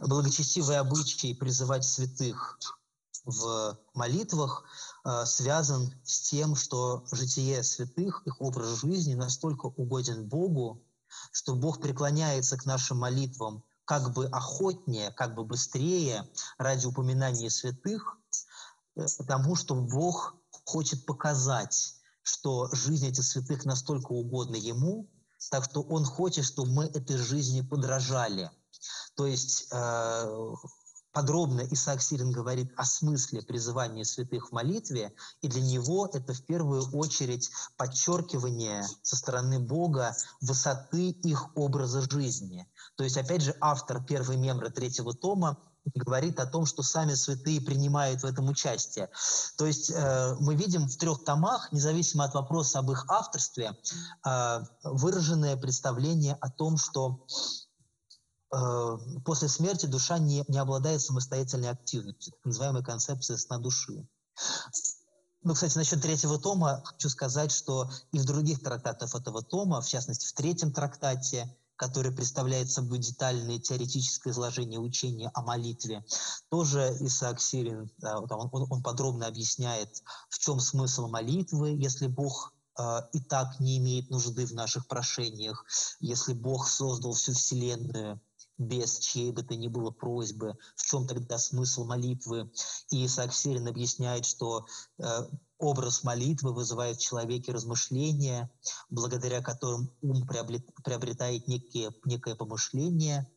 благочестивый обычай призывать святых в молитвах э, связан с тем, что житие святых, их образ жизни настолько угоден Богу, что Бог преклоняется к нашим молитвам как бы охотнее, как бы быстрее ради упоминания святых, э, потому что Бог хочет показать, что жизнь этих святых настолько угодна Ему, так что Он хочет, чтобы мы этой жизни подражали – то есть э, подробно Исаак Сирин говорит о смысле призывания святых в молитве, и для него это в первую очередь подчеркивание со стороны Бога высоты их образа жизни. То есть, опять же, автор первой мемры третьего тома говорит о том, что сами святые принимают в этом участие. То есть э, мы видим в трех томах, независимо от вопроса об их авторстве, э, выраженное представление о том, что после смерти душа не, не обладает самостоятельной активностью, так называемая концепция сна души. Ну, кстати, насчет третьего тома хочу сказать, что и в других трактатах этого тома, в частности, в третьем трактате, который представляет собой детальное теоретическое изложение учения о молитве, тоже Исаак Сирин, он, он, он подробно объясняет, в чем смысл молитвы, если Бог э, и так не имеет нужды в наших прошениях, если Бог создал всю Вселенную, без чьей бы то ни было просьбы, в чем тогда смысл молитвы. И Исаак Сирин объясняет, что э, образ молитвы вызывает в человеке размышления, благодаря которым ум приобретает некие, некое помышление,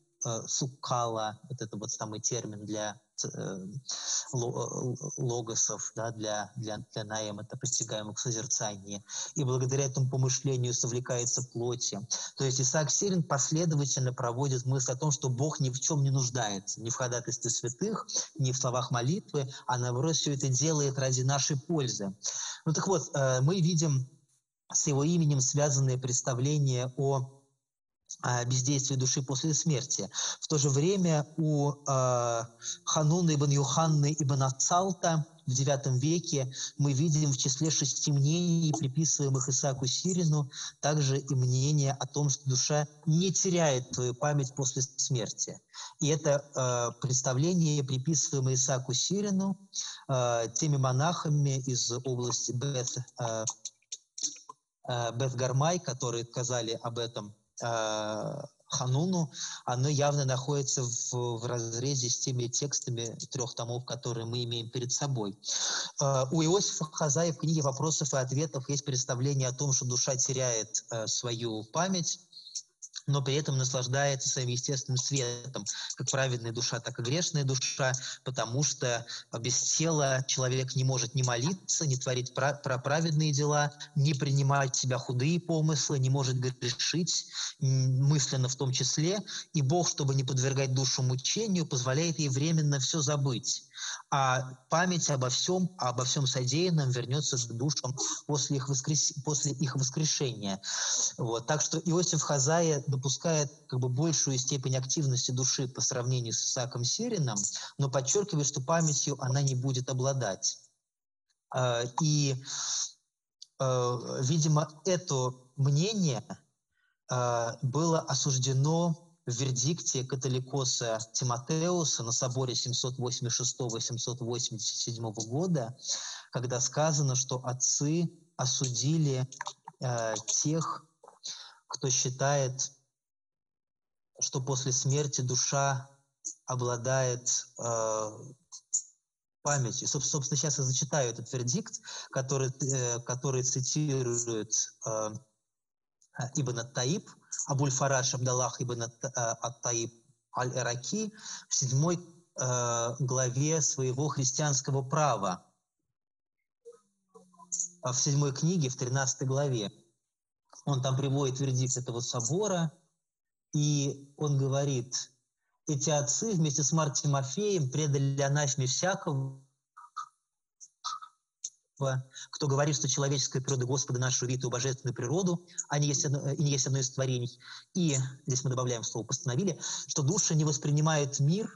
суккала, вот это вот самый термин для Э, логосов да, для, для, для это постигаемых созерцания. И благодаря этому помышлению совлекается плоти. То есть Исаак Сирин последовательно проводит мысль о том, что Бог ни в чем не нуждается, ни в ходатайстве святых, ни в словах молитвы, а наоборот все это делает ради нашей пользы. Ну так вот, э, мы видим с его именем связанные представления о бездействие души после смерти. В то же время у э, Хануна ибн Юханны ибн Ацалта в IX веке мы видим в числе шести мнений, приписываемых Исааку Сирину, также и мнение о том, что душа не теряет твою память после смерти. И это э, представление, приписываемое Исааку Сирину, э, теми монахами из области Бет, э, э, Бет Гармай, которые сказали об этом Хануну, оно явно находится в, в разрезе с теми текстами трех томов, которые мы имеем перед собой. Э, у Иосифа Хазая в книге «Вопросов и ответов» есть представление о том, что душа теряет э, свою память, но при этом наслаждается своим естественным светом, как праведная душа, так и грешная душа, потому что без тела человек не может ни молиться, ни творить про праведные дела, ни принимать в себя худые помыслы, не может грешить, мысленно в том числе. И Бог, чтобы не подвергать душу мучению, позволяет ей временно все забыть а память обо всем, обо всем содеянном вернется к душам после их, воскрес... после их воскрешения. Вот. Так что Иосиф Хазая допускает как бы большую степень активности души по сравнению с Исааком Сирином, но подчеркивает, что памятью она не будет обладать. А, и, а, видимо, это мнение а, было осуждено в вердикте католикоса Тимотеуса на соборе 786-787 года, когда сказано, что отцы осудили э, тех, кто считает, что после смерти душа обладает э, памятью. Собственно, сейчас я зачитаю этот вердикт, который, э, который цитирует э, Ибн Таиб, Абуль Фараш Абдаллах Ибн Ат-Таиб Аль-Ираки в седьмой э, главе своего христианского права, в седьмой книге, в тринадцатой главе. Он там приводит вердикт этого собора, и он говорит, эти отцы вместе с Марк Тимофеем предали анафеме всякого, кто говорит, что человеческая природа Господа нашу видит и божественную природу, а не есть одно, и не есть одно из творений. И, здесь мы добавляем слово «постановили», что душа не воспринимает мир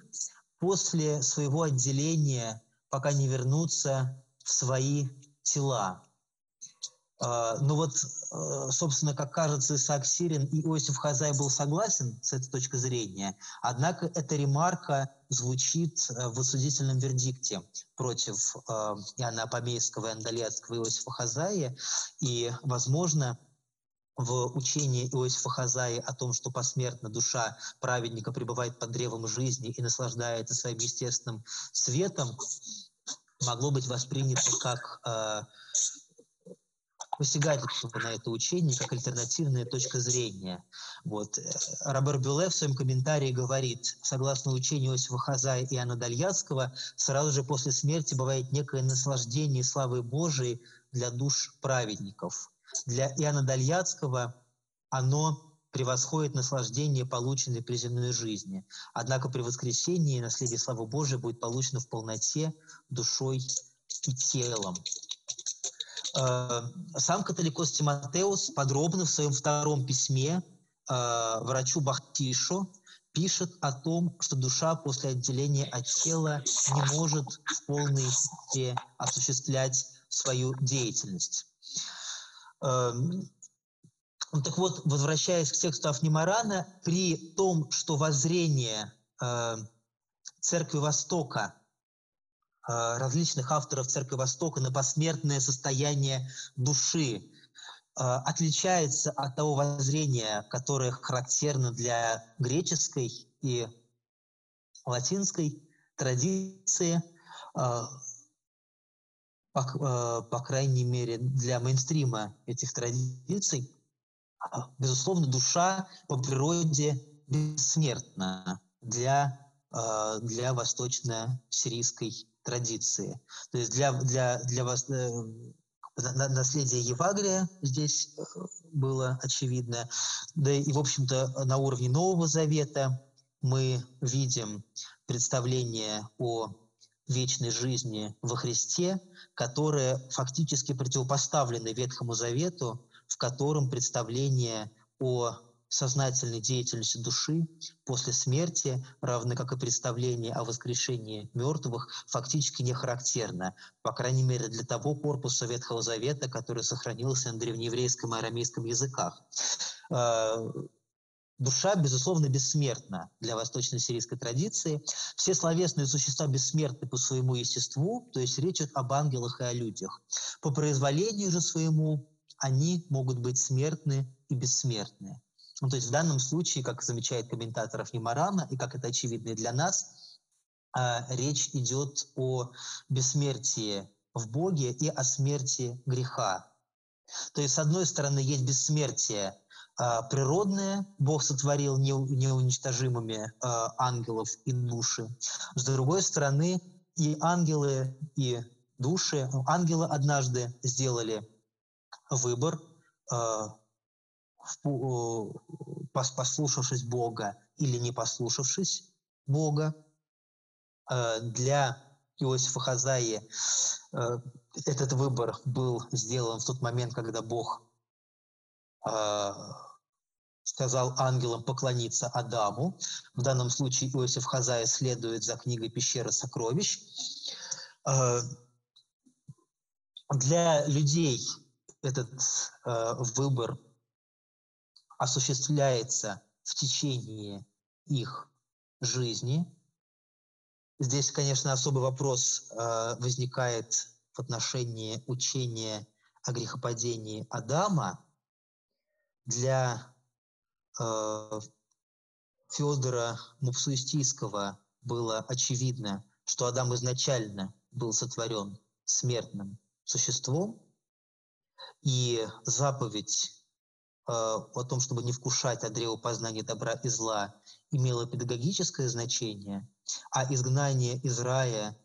после своего отделения, пока не вернутся в свои тела. А, ну вот, э, собственно, как кажется, Исаак Сирин и Иосиф Хазай был согласен с этой точки зрения, однако эта ремарка звучит э, в осудительном вердикте против э, Иоанна Апомейского и Андалецкого Иосифа Хазая, и, возможно, в учении Иосифа Хазаи о том, что посмертно душа праведника пребывает под древом жизни и наслаждается своим естественным светом, могло быть воспринято как посягательство на это учение как альтернативная точка зрения. Вот. Э, Робер Бюле в своем комментарии говорит, согласно учению Иосифа Хазая и Иоанна Дальяцкого, сразу же после смерти бывает некое наслаждение славы Божией для душ праведников. Для Иоанна Дальяцкого оно превосходит наслаждение, полученное при земной жизни. Однако при воскресении наследие славы Божией будет получено в полноте душой и телом. Э, сам католикос Тимотеус подробно в своем втором письме э, врачу Бахтишу пишет о том, что душа после отделения от тела не может в полной мере осуществлять свою деятельность. Эм, так вот, возвращаясь к тексту Афнимарана, при том, что воззрение э, Церкви Востока различных авторов Церкви Востока на посмертное состояние души э, отличается от того воззрения, которое характерно для греческой и латинской традиции, э, по, по крайней мере, для мейнстрима этих традиций. Безусловно, душа по природе бессмертна для, для восточно-сирийской традиции. То есть для, для, для вас э, наследие Евагрия здесь э, было очевидно. Да и, в общем-то, на уровне Нового Завета мы видим представление о вечной жизни во Христе, которое фактически противопоставлено Ветхому Завету, в котором представление о сознательной деятельности души после смерти, равно как и представление о воскрешении мертвых, фактически не характерно, по крайней мере для того корпуса Ветхого Завета, который сохранился на древнееврейском и арамейском языках. А, душа, безусловно, бессмертна для восточно-сирийской традиции. Все словесные существа бессмертны по своему естеству, то есть речь идет об ангелах и о людях. По произволению же своему они могут быть смертны и бессмертны. Ну, то есть в данном случае, как замечает комментаторов Немарана, и как это очевидно и для нас, э, речь идет о бессмертии в Боге и о смерти греха. То есть, с одной стороны, есть бессмертие э, природное, Бог сотворил не, неуничтожимыми э, ангелов и души. С другой стороны, и ангелы, и души, ангелы однажды сделали выбор, послушавшись Бога или не послушавшись Бога, э, для Иосифа Хазаи э, этот выбор был сделан в тот момент, когда Бог э, сказал ангелам поклониться Адаму. В данном случае Иосиф Хазаи следует за книгой «Пещера сокровищ». Э, для людей этот э, выбор осуществляется в течение их жизни. Здесь, конечно, особый вопрос э, возникает в отношении учения о грехопадении Адама. Для э, Федора Мупсуистийского было очевидно, что Адам изначально был сотворен смертным существом, и заповедь о том, чтобы не вкушать от древа познания добра и зла, имела педагогическое значение, а изгнание из рая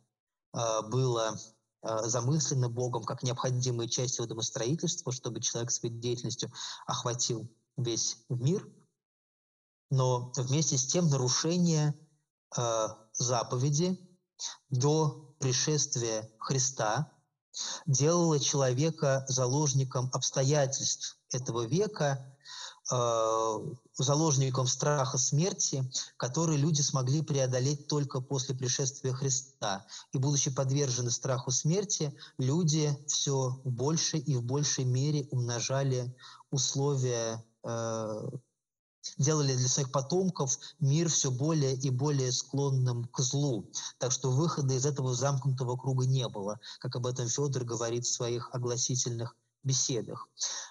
э, было э, замыслено Богом как необходимая часть его домостроительства, чтобы человек своей деятельностью охватил весь мир. Но вместе с тем нарушение заповеди до пришествия Христа делало человека заложником обстоятельств этого века, э, заложником страха смерти, который люди смогли преодолеть только после пришествия Христа. И будучи подвержены страху смерти, люди все в большей и в большей мере умножали условия э, делали для своих потомков мир все более и более склонным к злу. Так что выхода из этого замкнутого круга не было, как об этом Федор говорит в своих огласительных беседах.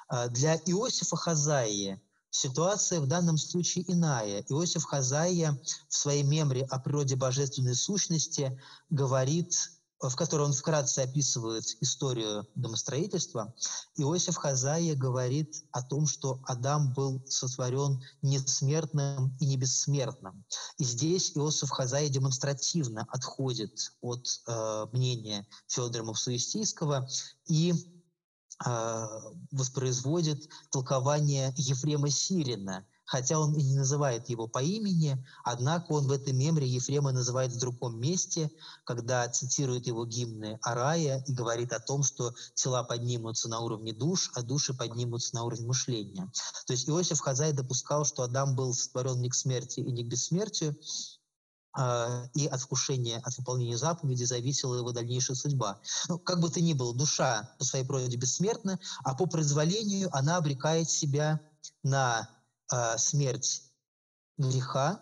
А, для Иосифа Хазаия ситуация в данном случае иная. Иосиф Хазаия в своей мемре о природе божественной сущности говорит в которой он вкратце описывает историю домостроительства, Иосиф Хазая говорит о том, что Адам был сотворен несмертным и не бессмертным. И здесь Иосиф Хазая демонстративно отходит от э, мнения Федора Мавсуистийского и воспроизводит толкование Ефрема Сирина – хотя он и не называет его по имени, однако он в этом мемре Ефрема называет в другом месте, когда цитирует его гимны о рае и говорит о том, что тела поднимутся на уровне душ, а души поднимутся на уровень мышления. То есть Иосиф Хазай допускал, что Адам был сотворен не к смерти и не к бессмертию, а, и от вкушения, от выполнения заповеди зависела его дальнейшая судьба. Ну, как бы то ни было, душа по своей природе бессмертна, а по произволению она обрекает себя на э, смерть греха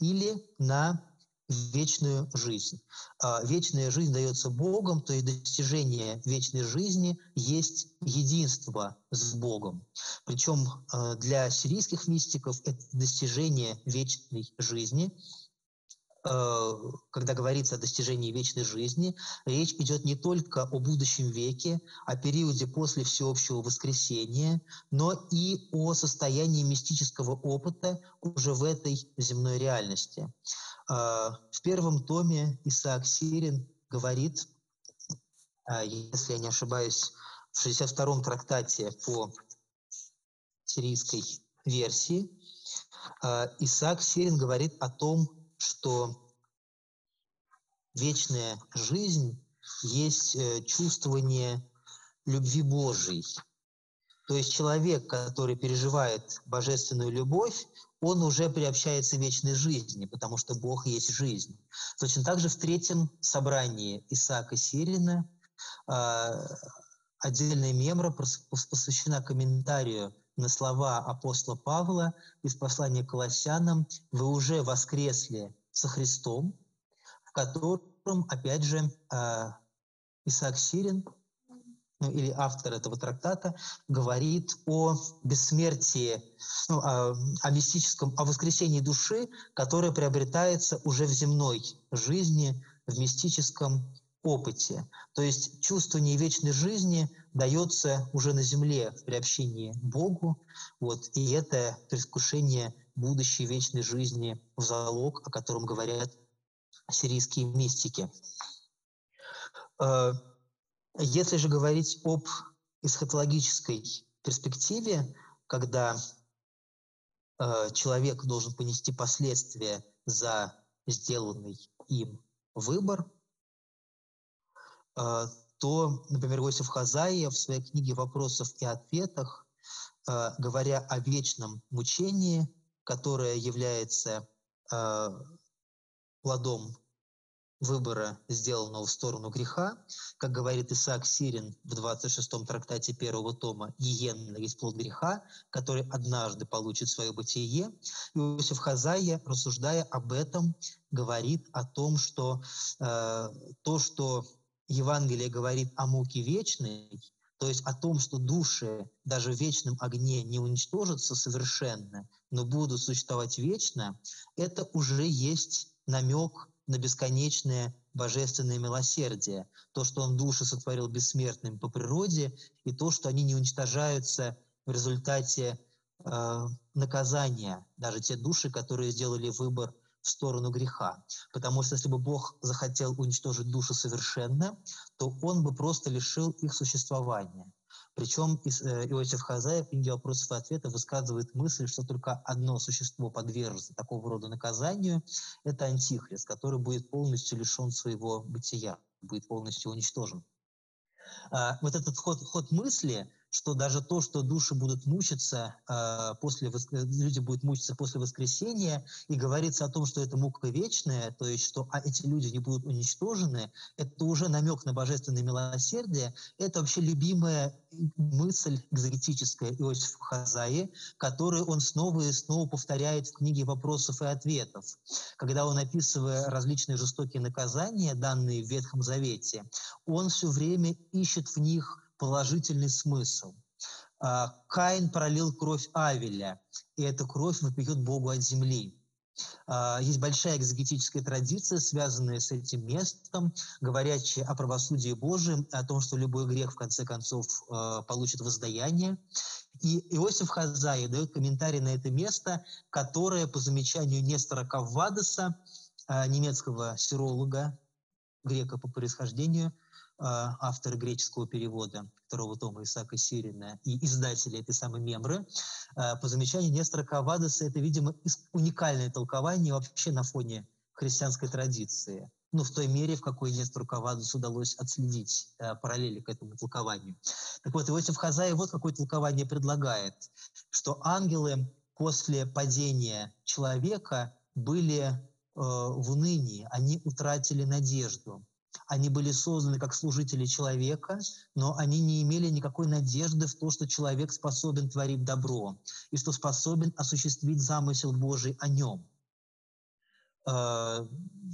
или на вечную жизнь. Э, вечная жизнь дается Богом, то есть достижение вечной жизни есть единство с Богом. Причем э, для сирийских мистиков это достижение вечной жизни – когда говорится о достижении вечной жизни, речь идет не только о будущем веке, о периоде после всеобщего воскресения, но и о состоянии мистического опыта уже в этой земной реальности. Э, в первом томе Исаак Сирин говорит, э, если я не ошибаюсь, в 62-м трактате по сирийской версии, Исаак Сирин говорит о том, что вечная жизнь есть э, чувствование любви Божией. То есть человек, который переживает божественную любовь, он уже приобщается вечной жизни, потому что Бог есть жизнь. Точно так же в третьем собрании Исаака Сирина э, отдельная мемра посвящена комментарию на слова апостола Павла из послания к Колоссянам «Вы уже воскресли со Христом», в котором, опять же, а, Исаак Сирин, ну, или автор этого трактата, говорит о бессмертии, ну, о, о мистическом, о воскресении души, которое приобретается уже в земной жизни, в мистическом опыте. То есть чувствование вечной жизни дается уже на земле в приобщении к Богу, вот, и это предвкушение будущей вечной жизни в залог, о котором говорят сирийские мистики. Э, если же говорить об эсхатологической перспективе, когда э, человек должен понести последствия за сделанный им выбор, то, например, Иосиф Хазаия в своей книге «Вопросов и ответах», э, говоря о вечном мучении, которое является плодом выбора, сделанного в сторону греха, как говорит Исаак Сирин в 26-м трактате первого тома, «Иенна есть плод греха, который однажды получит свое бытие». Иосиф Хазая, рассуждая об этом, говорит о том, что э, то, что Евангелие говорит о муке вечной, то есть о том, что души даже в вечном огне не уничтожатся совершенно, но будут существовать вечно, это уже есть намек на бесконечное божественное милосердие, то, что Он души сотворил бессмертными по природе, и то, что они не уничтожаются в результате э, наказания, даже те души, которые сделали выбор в сторону греха. Потому что если бы Бог захотел уничтожить души совершенно, то Он бы просто лишил их существования. Причем э, Иосиф Хазаев в книге «Вопросов и ответов» высказывает мысль, что только одно существо подвержется такого рода наказанию – это антихрист, который будет полностью лишен своего бытия, будет полностью уничтожен. А, вот этот ход, ход мысли – что даже то, что души будут мучиться э, после люди будут мучиться после воскресения, и говорится о том, что это мука вечная, то есть что а эти люди не будут уничтожены, это уже намек на божественное милосердие. Это вообще любимая мысль экзотическая Иосифа Хазаи, которую он снова и снова повторяет в книге «Вопросов и ответов», когда он, описывая различные жестокие наказания, данные в Ветхом Завете, он все время ищет в них положительный смысл. А, Каин пролил кровь Авеля, и эта кровь выпьет Богу от земли. А, есть большая экзегетическая традиция, связанная с этим местом, говорящая о правосудии Божьем, о том, что любой грех, в конце концов, а, получит воздаяние. И Иосиф Хазай дает комментарий на это место, которое, по замечанию Нестора Каввадеса, немецкого сиролога, грека по происхождению, а, автора греческого перевода второго тома Исаака Сирина и издателя этой самой мемры. А, по замечанию Нестора Кавадеса, это, видимо, уникальное толкование вообще на фоне христианской традиции. Ну, в той мере, в какой Нестору Кавадусу удалось отследить э, параллели к этому толкованию. Так вот, Иосиф Хазай вот какое толкование предлагает, что ангелы после падения человека были э, в унынии, они утратили надежду. Они были созданы как служители человека, но они не имели никакой надежды в то, что человек способен творить добро и что способен осуществить замысел Божий о нем. Э,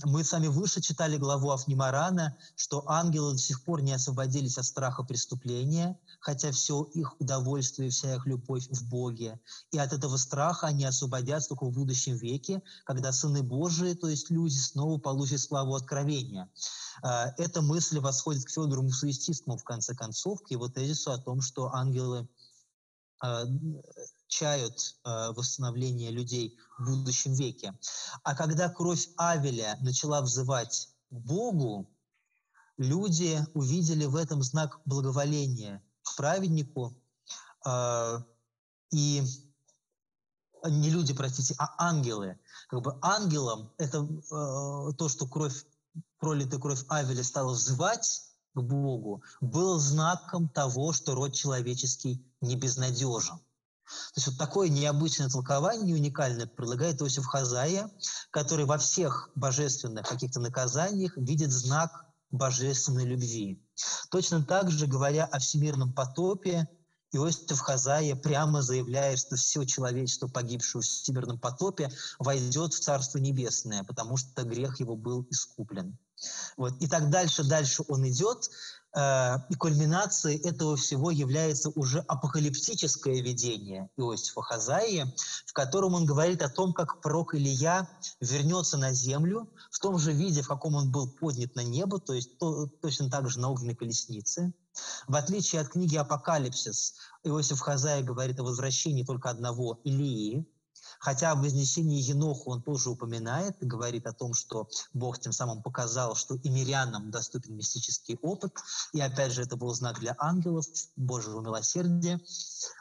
мы сами выше читали главу Афнимарана, что ангелы до сих пор не освободились от страха преступления, хотя все их удовольствие, вся их любовь в Боге. И от этого страха они освободятся только в будущем веке, когда сыны Божии, то есть люди, снова получат славу откровения. Э, эта мысль восходит к Федору Мусуистистому, в конце концов, к его тезису о том, что ангелы э, чают э, восстановление людей в будущем веке. А когда кровь Авеля начала взывать к Богу, люди увидели в этом знак благоволения к праведнику, э, и не люди, простите, а ангелы. Как бы ангелам это э, то, что кровь, пролитая кровь Авеля стала взывать к Богу, был знаком того, что род человеческий не безнадежен. То есть вот такое необычное толкование, уникальное, предлагает Иосиф Хазая, который во всех божественных каких-то наказаниях видит знак божественной любви. Точно так же, говоря о всемирном потопе, Иосиф Хазая прямо заявляет, что все человечество, погибшее в всемирном потопе, войдет в Царство Небесное, потому что грех его был искуплен. Вот. И так дальше, дальше он идет, и кульминацией этого всего является уже апокалиптическое видение Иосифа Хазаи, в котором он говорит о том, как пророк Илья вернется на землю в том же виде, в каком он был поднят на небо, то есть то, точно так же на огненной колеснице. В отличие от книги «Апокалипсис», Иосиф Хазай говорит о возвращении только одного Илии, Хотя в вознесении Еноха он тоже упоминает говорит о том, что Бог тем самым показал, что и мирянам доступен мистический опыт. И опять же, это был знак для ангелов, Божьего милосердия.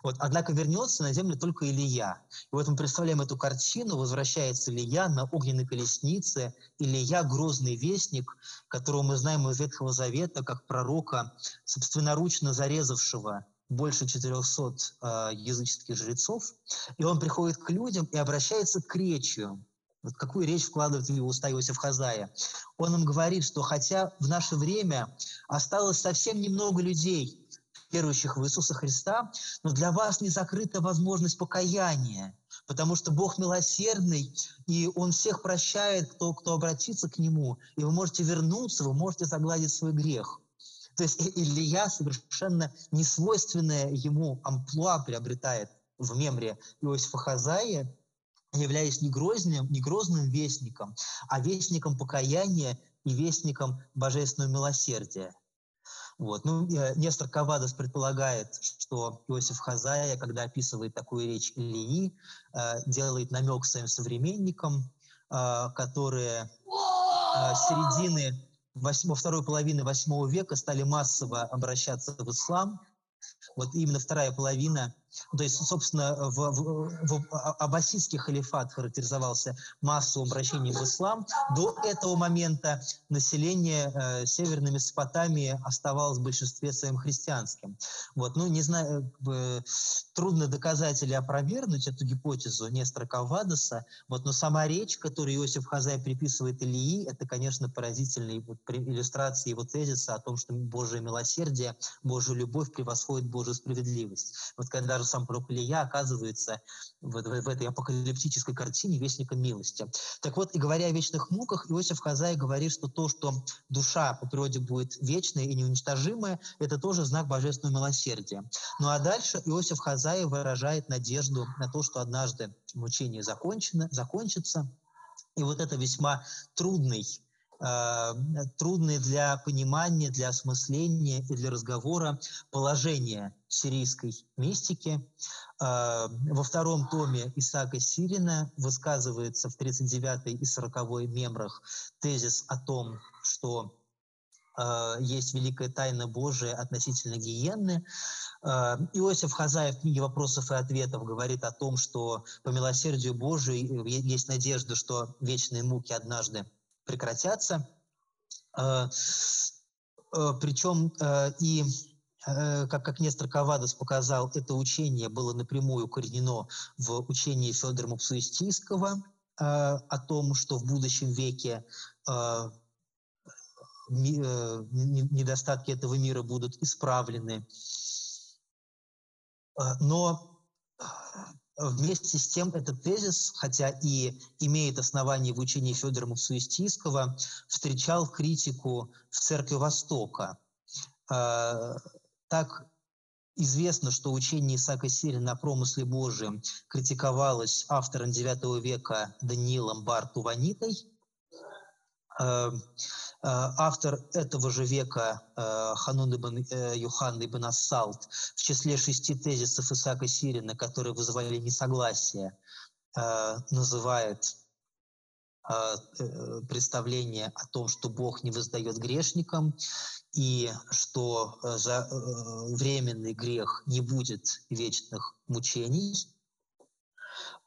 Вот. Однако вернется на землю только Илья. И вот мы представляем эту картину. Возвращается Илья на огненной колеснице. Илья – грозный вестник, которого мы знаем из Ветхого Завета как пророка, собственноручно зарезавшего больше 400 э, языческих жрецов, и он приходит к людям и обращается к речью. Вот какую речь вкладывает в его уста Иосиф Хазая? Он им говорит, что хотя в наше время осталось совсем немного людей, верующих в Иисуса Христа, но для вас не закрыта возможность покаяния, потому что Бог милосердный, и Он всех прощает, кто, кто обратится к Нему, и вы можете вернуться, вы можете загладить свой грех. То есть Илья совершенно несвойственное ему амплуа приобретает в мемре Иосифа Хазая, являясь не грозным, не грозным вестником, а вестником покаяния и вестником божественного милосердия. Вот. Ну, э, Нестор Кавадос предполагает, что Иосиф Хазая, когда описывает такую речь Ильи, э, делает намек своим современникам, э, которые середины во второй половины восьмого века стали массово обращаться в ислам. Вот именно вторая половина то есть, собственно, в, в, в аббасидский халифат характеризовался массовым обращением в ислам. До этого момента население э, Северной Месопотамии оставалось в большинстве своим христианским. Вот, ну, не знаю, э, трудно доказать или опровергнуть эту гипотезу Нестора Кавадоса, вот, но сама речь, которую Иосиф Хазай приписывает Илии, это, конечно, поразительные вот, иллюстрации его тезиса о том, что Божие милосердие, Божья любовь превосходит Божью справедливость. Вот когда сам пророк Илья оказывается в, в, в этой апокалиптической картине вестником милости. Так вот, и говоря о вечных муках, Иосиф Хазай говорит, что то, что душа по природе будет вечная и неуничтожимая, это тоже знак божественного милосердия. Ну а дальше Иосиф Хазай выражает надежду на то, что однажды мучение закончено, закончится, и вот это весьма трудный трудные для понимания, для осмысления и для разговора положение сирийской мистики. Э, во втором томе Исаака Сирина высказывается в 39 и 40 мемрах тезис о том, что э, есть великая тайна Божия относительно гиенны. Иосиф Хазаев в книге «Вопросов и ответов» говорит о том, что по милосердию Божию есть надежда, что вечные муки однажды прекратятся. Э, э, Причем э, и как, как Нестор Кавадос показал, это учение было напрямую укоренено в учении Федора Мапсуистийского о том, что в будущем веке недостатки этого мира будут исправлены. Но Вместе с тем этот тезис, хотя и имеет основание в учении Федора Мусуистийского, встречал критику в Церкви Востока. А, так известно, что учение Исаака Сирина о промысле Божьем критиковалось автором IX века Даниилом Бартуванитой – Э, э, автор этого же века э, Ханун ибн Юхан ибн Ассалт в числе шести тезисов Исаака Сирина, которые вызывали несогласие, называет представление о том, что Бог не воздает грешникам, и что за временный грех не будет вечных мучений.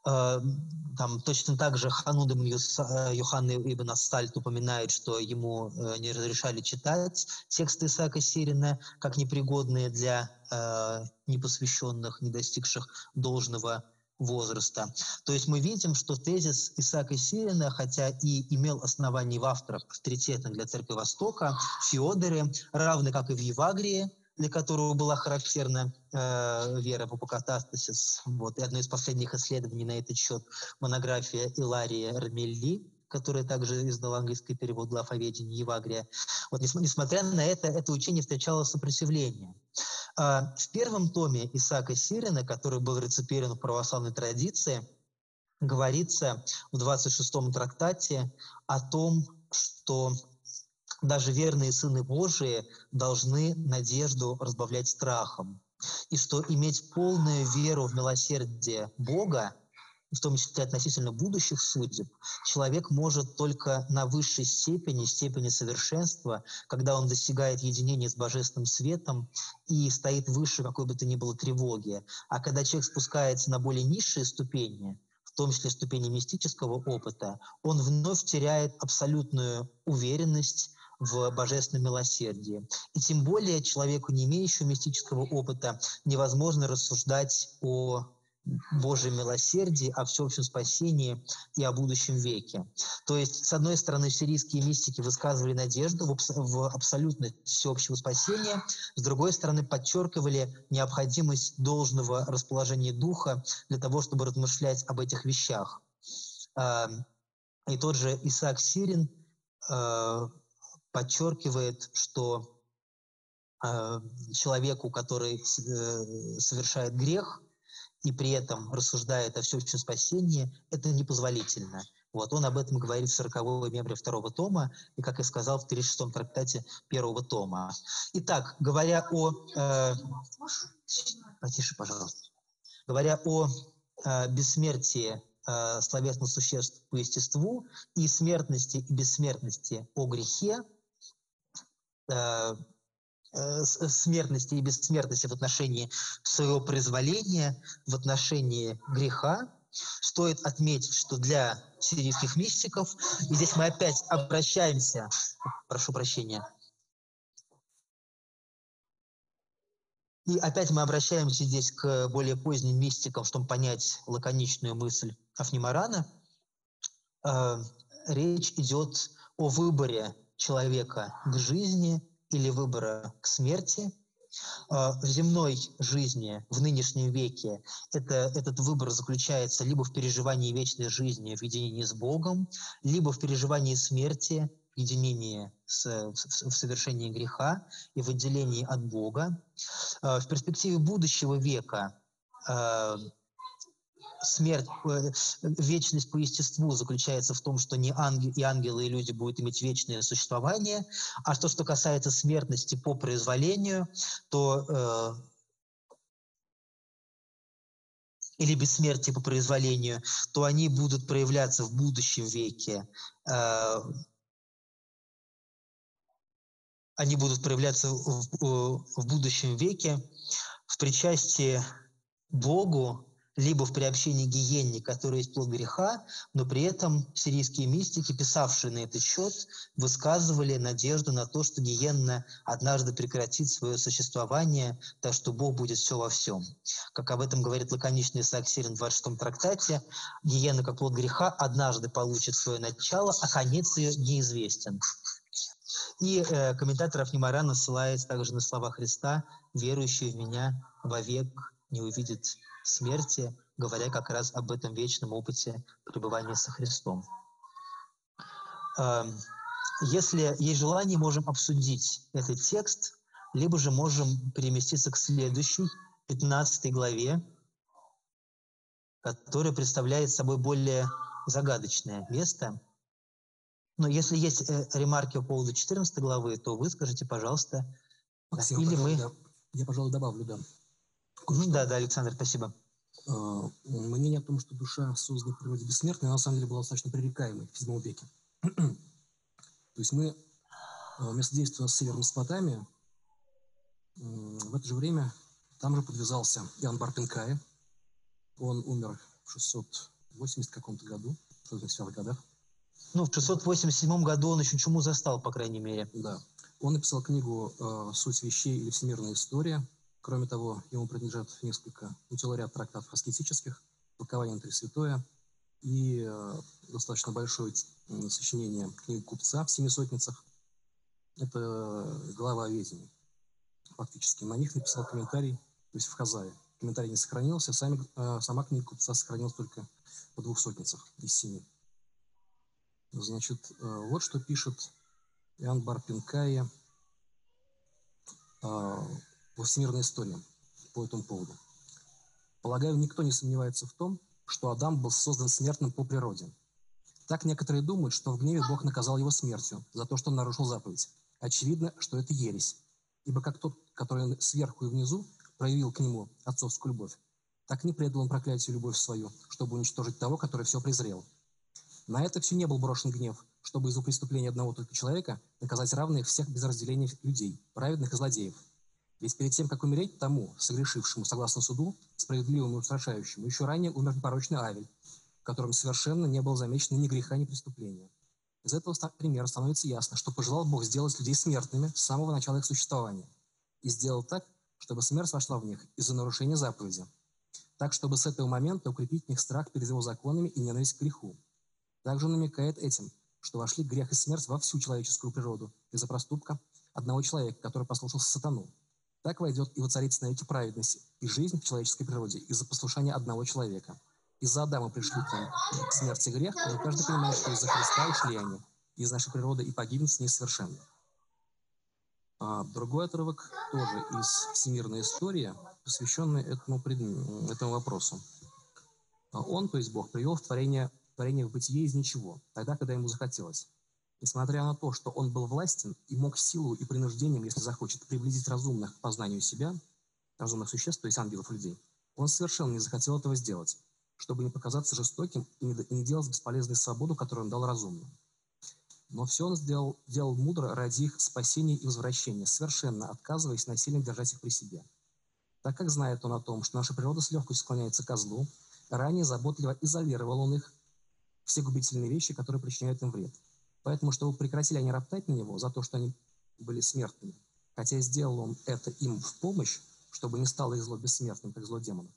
Эм, там точно так же Хануд ибн Юхан ибн Астальт упоминает, что ему э, не разрешали читать тексты Исаака Сирина как непригодные для э, непосвященных, не достигших должного возраста. То есть мы видим, что тезис Исаака Сирина, хотя и имел основание в авторах авторитетных для Церкви Востока, Феодоре, равны как и в Евагрии, для которого была характерна э, вера в апокатастасис. Вот. И одно из последних исследований на этот счет монография Илария Рамелли, которая также издала английский перевод главоведения Евагрия. Вот, несмотря на это, это учение встречало сопротивление. А, в первом томе Исаака Сирина, который был реципирован в православной традиции, говорится в 26-м трактате о том, что даже верные сыны Божии должны надежду разбавлять страхом. И что иметь полную веру в милосердие Бога в том числе относительно будущих судеб, человек может только на высшей степени, степени совершенства, когда он достигает единения с божественным светом и стоит выше какой бы то ни было тревоги. А когда человек спускается на более низшие ступени, в том числе ступени мистического опыта, он вновь теряет абсолютную уверенность в божественном милосердии. И тем более человеку, не имеющему мистического опыта, невозможно рассуждать о Божьем милосердии, о всеобщем спасении и о будущем веке. То есть, с одной стороны, сирийские мистики высказывали надежду в, абс- абсолютность всеобщего спасения, с другой стороны, подчеркивали необходимость должного расположения духа для того, чтобы размышлять об этих вещах. А, и тот же Исаак Сирин а, подчеркивает, что а, человеку, который э, совершает грех – и при этом рассуждает о всеобщем спасении, это непозволительно. Вот, он об этом говорит в 40-й мембре второго тома и, как я сказал, в 36-м трактате первого тома. Итак, говоря о... Э, потише, пожалуйста. Говоря о э, бессмертии э, словесных существ по естеству и смертности и бессмертности о грехе, смертности и бессмертности в отношении своего произволения, в отношении греха, стоит отметить, что для сирийских мистиков, и здесь мы опять обращаемся, прошу прощения, и опять мы обращаемся здесь к более поздним мистикам, чтобы понять лаконичную мысль Афнимарана. Э, речь идет о выборе человека к жизни – или выбора к смерти. А, в земной жизни, в нынешнем веке, это, этот выбор заключается либо в переживании вечной жизни в единении с Богом, либо в переживании смерти, в единении с, в, в совершении греха и в отделении от Бога. А, в перспективе будущего века а, смерть, э, вечность по естеству заключается в том, что не ангел, и ангелы, и люди будут иметь вечное существование, а то, что касается смертности по произволению, то э, или бессмертие по произволению, то они будут проявляться в будущем веке. Э, они будут проявляться в, в, в будущем веке в причастии Богу либо в приобщении гиенне, которая есть плод греха, но при этом сирийские мистики, писавшие на этот счет, высказывали надежду на то, что гиенна однажды прекратит свое существование, так что Бог будет все во всем. Как об этом говорит лаконичный Исаак в 26 трактате, гиенна, как плод греха, однажды получит свое начало, а конец ее неизвестен. И э, комментатор Афнимарана ссылается также на слова Христа «Верующий в меня вовек не увидит смерти, говоря как раз об этом вечном опыте пребывания со Христом. Эм, если есть желание, можем обсудить этот текст, либо же можем переместиться к следующей, 15 главе, которая представляет собой более загадочное место. Но если есть э, ремарки по поводу 14 главы, то вы скажите, пожалуйста. Максим, Или мы... Да. Я, пожалуй, добавлю, да. Кое-что. Да, да, Александр, спасибо. А, мнение о том, что душа создана в природе бессмертной, на самом деле было достаточно пререкаемой в VII веке. То есть мы а, вместо действия с Северной Месопотамии в это же время там же подвязался Иоанн Барпинкая. Он умер в 680 каком-то году, в 680 годах. Ну, в 687 году он еще чему застал, по крайней мере. Да. Он написал книгу «Суть вещей» или «Всемирная история», Кроме того, ему принадлежат несколько, ну, целый ряд трактатов аскетических, толкование на Святое и э, достаточно большое э, сочинение книги купца в Семисотницах. Это глава о ведении, фактически. На них написал комментарий, то есть в Хазае. Комментарий не сохранился, сами, э, сама книга купца сохранилась только по двух сотницах из семи. Значит, э, вот что пишет Иоанн Барпинкая э, во всемирной истории по этому поводу. Полагаю, никто не сомневается в том, что Адам был создан смертным по природе. Так некоторые думают, что в гневе Бог наказал его смертью за то, что он нарушил заповедь. Очевидно, что это ересь. Ибо как тот, который сверху и внизу проявил к нему отцовскую любовь, Так не предал он проклятию любовь свою, чтобы уничтожить того, который все презрел. На это все не был брошен гнев, чтобы из-за преступления одного только человека наказать равных всех без разделения людей, праведных и злодеев. Ведь перед тем, как умереть тому, согрешившему согласно суду, справедливому и устрашающему, еще ранее умер непорочный Авель, в котором совершенно не было замечено ни греха, ни преступления. Из этого примера становится ясно, что пожелал Бог сделать людей смертными с самого начала их существования. И сделал так, чтобы смерть вошла в них из-за нарушения заповеди. Так, чтобы с этого момента укрепить в них страх перед его законами и ненависть к греху. Также он намекает этим, что вошли грех и смерть во всю человеческую природу из-за проступка одного человека, который послушался сатану. Так войдет и воцарится на эти праведности и жизнь в человеческой природе из-за послушания одного человека – из-за Адама пришли к нам смерть и грех, но каждый понимает, что из-за Христа ушли они, из нашей природы и погибнут с несовершенны. А другой отрывок тоже из всемирной истории, посвященный этому, этому вопросу. А он, то есть Бог, привел в творение, творение в бытие из ничего, тогда, когда ему захотелось. Несмотря на то, что он был властен и мог силу и принуждением, если захочет, приблизить разумных к познанию себя, разумных существ, то есть ангелов и людей, он совершенно не захотел этого сделать чтобы не показаться жестоким и не, и не делать бесполезной свободу, которую он дал разумным. Но все он сделал, делал мудро ради их спасения и возвращения, совершенно отказываясь насильно держать их при себе. Так как знает он о том, что наша природа с легкостью склоняется к злу, ранее заботливо изолировал он их, все губительные вещи, которые причиняют им вред. Поэтому, чтобы прекратили они роптать на него за то, что они были смертными, хотя сделал он это им в помощь, чтобы не стало их зло бессмертным, как зло демонов,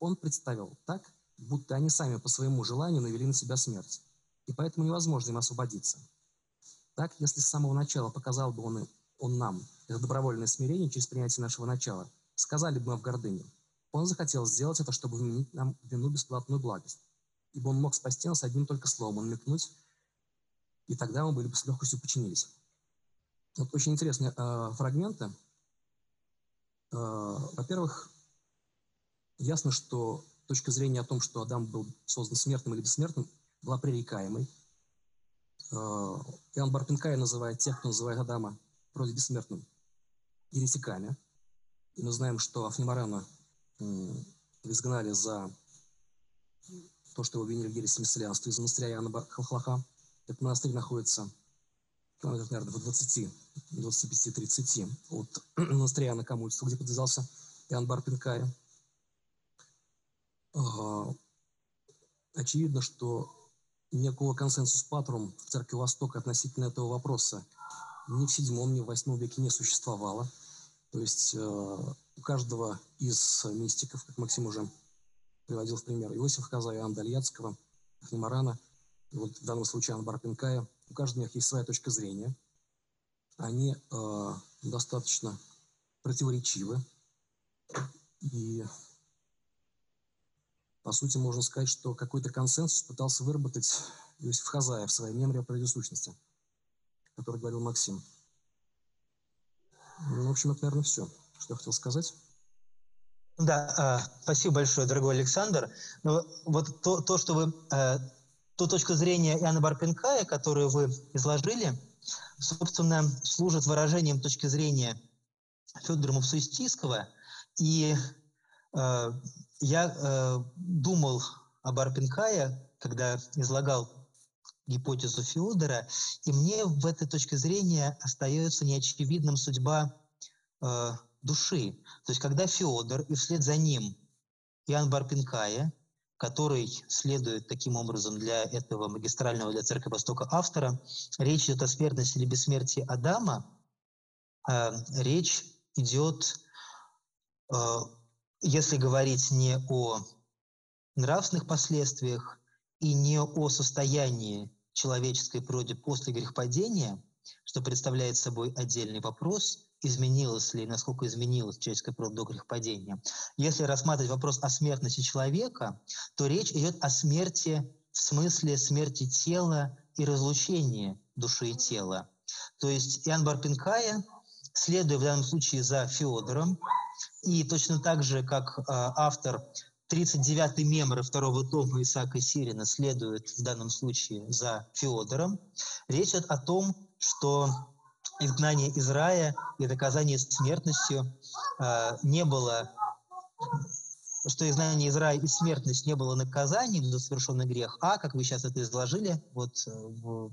он представил так, будто они сами по своему желанию навели на себя смерть, и поэтому невозможно им освободиться. Так, если с самого начала показал бы он, он нам это добровольное смирение через принятие нашего начала, сказали бы мы в гордыне, он захотел сделать это, чтобы вменить нам вину бесплатную благость, ибо он мог спасти нас одним только словом, он намекнуть, и тогда мы были бы с легкостью подчинились. Вот очень интересные э, фрагменты. Э, во-первых, ясно, что точка зрения о том, что Адам был создан смертным или бессмертным, была пререкаемой. Э, Иоанн Барпинкай называет тех, кто называет Адама вроде бессмертным, еретиками. И мы знаем, что Афнимарана изгнали за то, что его обвинили в ереси мессалианства из монастыря Иоанна Халхлаха. Этот монастырь находится, наверное, в 20, 25-30 от монастыря Иоанна Камульского, где подвязался Иоанн Барпинкая очевидно, что некого консенсус патрум в Церкви Востока относительно этого вопроса ни в седьмом, ни в восьмом веке не существовало. То есть э, у каждого из мистиков, как Максим уже приводил в пример, Иосиф Каза, Иоанна Дальяцкого, Ахнимарана, вот в данном случае Анна Барпинкая, у каждого них есть своя точка зрения. Они э, достаточно противоречивы. И по сути, можно сказать, что какой-то консенсус пытался выработать Иосиф Хазаев в своей меморе о природе о которой говорил Максим. Ну, в общем, это, наверное, все, что я хотел сказать. Да, э, спасибо большое, дорогой Александр. Ну, вот то, то что вы, э, ту точку зрения Иоанна Барпинкая, которую вы изложили, собственно, служит выражением точки зрения Федора Мавсуистийского. И э, я э, думал об Арпенкае, когда излагал гипотезу Феодора, и мне в этой точке зрения остается неочевидным судьба э, души. То есть когда Феодор и вслед за ним Иоанн Барпинкая, который следует таким образом для этого магистрального для Церкви Востока автора, речь идет о смертности или бессмертии Адама, э, речь идет э, если говорить не о нравственных последствиях и не о состоянии человеческой природы после грехопадения, что представляет собой отдельный вопрос, изменилось ли, насколько изменилась человеческая природа до грехопадения. Если рассматривать вопрос о смертности человека, то речь идет о смерти в смысле смерти тела и разлучения души и тела. То есть Иоанн Барпинкая, следуя в данном случае за Феодором, и точно так же, как э, автор 39-й меморы второго тома Исаака Сирина следует в данном случае за Феодором, речь идет о том, что изгнание из рая и доказание смертностью э, не было что изгнание из рая и смертность не было наказанием за совершенный грех, а, как вы сейчас это изложили, вот э, в,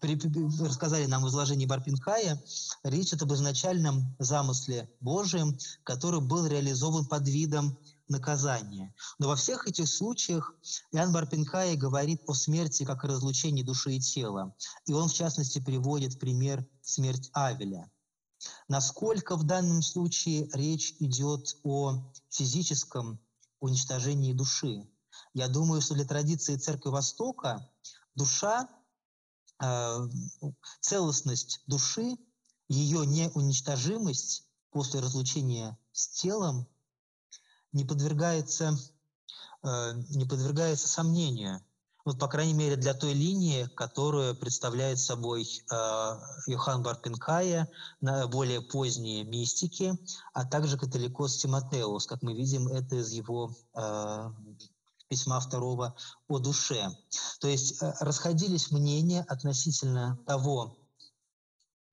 при, рассказали нам в изложении Барпинхая, речь идет об изначальном замысле Божьем, который был реализован под видом наказания. Но во всех этих случаях Иоанн Барпинхай говорит о смерти как о разлучении души и тела. И он, в частности, приводит пример смерть Авеля – Насколько в данном случае речь идет о физическом уничтожении души? Я думаю, что для традиции Церкви Востока душа, э, целостность души, ее неуничтожимость после разлучения с телом не подвергается, э, не подвергается сомнению вот, по крайней мере, для той линии, которую представляет собой э, Йохан на более поздние мистики, а также католикос Тимотеус, как мы видим это из его э, письма второго о душе. То есть э, расходились мнения относительно того,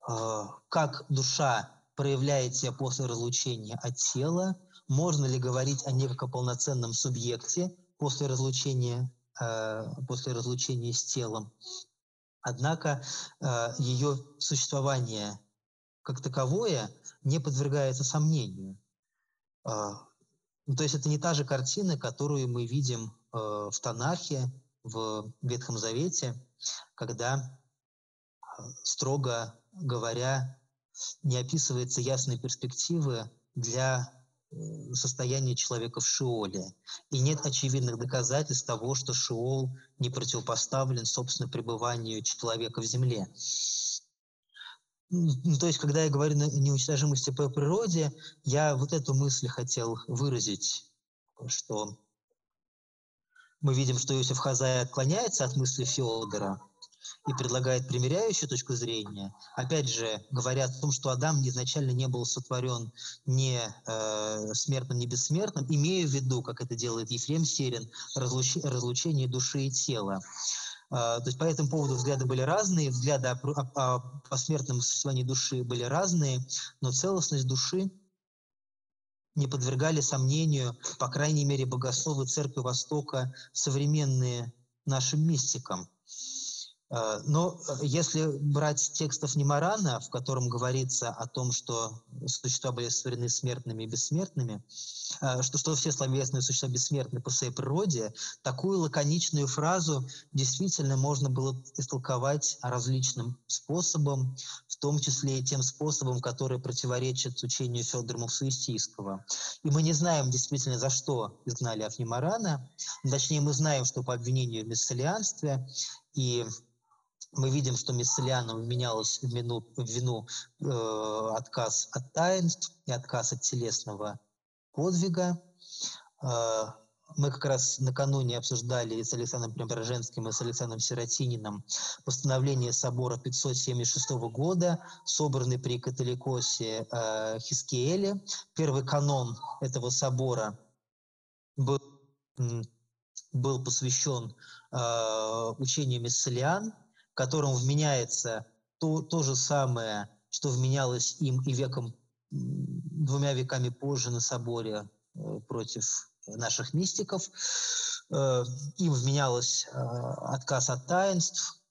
э, как душа проявляет себя после разлучения от тела, можно ли говорить о о полноценном субъекте после разлучения Э, после разлучения с телом. Однако э, ее существование как таковое не подвергается сомнению. Э, ну, то есть это не та же картина, которую мы видим в Танахе, в Ветхом Завете, когда, строго говоря, не описывается ясной перспективы для Э, состояние человека в Шиоле. И нет очевидных доказательств того, что Шиол не противопоставлен, собственно, пребыванию человека в земле. Ну, то есть, когда я говорю о неуничтожимости по природе, я вот эту мысль хотел выразить, что мы видим, что Иосиф Хазай отклоняется от мысли Феодора, и предлагает примиряющую точку зрения, опять же, говорят о том, что Адам изначально не был сотворен не э, смертным, не бессмертным, имея в виду, как это делает Ефрем Серин, разлуч... разлучение души и тела. Э, то есть по этому поводу взгляды были разные, взгляды о, о, о посмертном существовании души были разные, но целостность души не подвергали сомнению, по крайней мере, богословы Церкви Востока, современные нашим мистикам. Э, но э, если брать текстов Немарана, в котором говорится о том, что существа были сотворены смертными и бессмертными, э, что, что все словесные существа бессмертны по своей природе, такую лаконичную фразу действительно можно было истолковать различным способом, в том числе и тем способом, который противоречит учению Федора Муксуистийского. И мы не знаем действительно, за что изгнали Афнимарана, точнее мы знаем, что по обвинению в мессалианстве, и мы видим, что Мессалианом вменялось в, вину, в вину э, отказ от таинств и отказ от телесного подвига. Э, мы как раз накануне обсуждали с Александром Преображенским и с Александром Сиротининым постановление собора 576 года, собранный при католикосе э, Хискиэле. Первый канон этого собора был, был посвящен э, учению Мессалиан, которым вменяется то, то же самое, что вменялось им и веком, двумя веками позже на соборе э, против наших мистиков. Э, им вменялось э, отказ от таинств,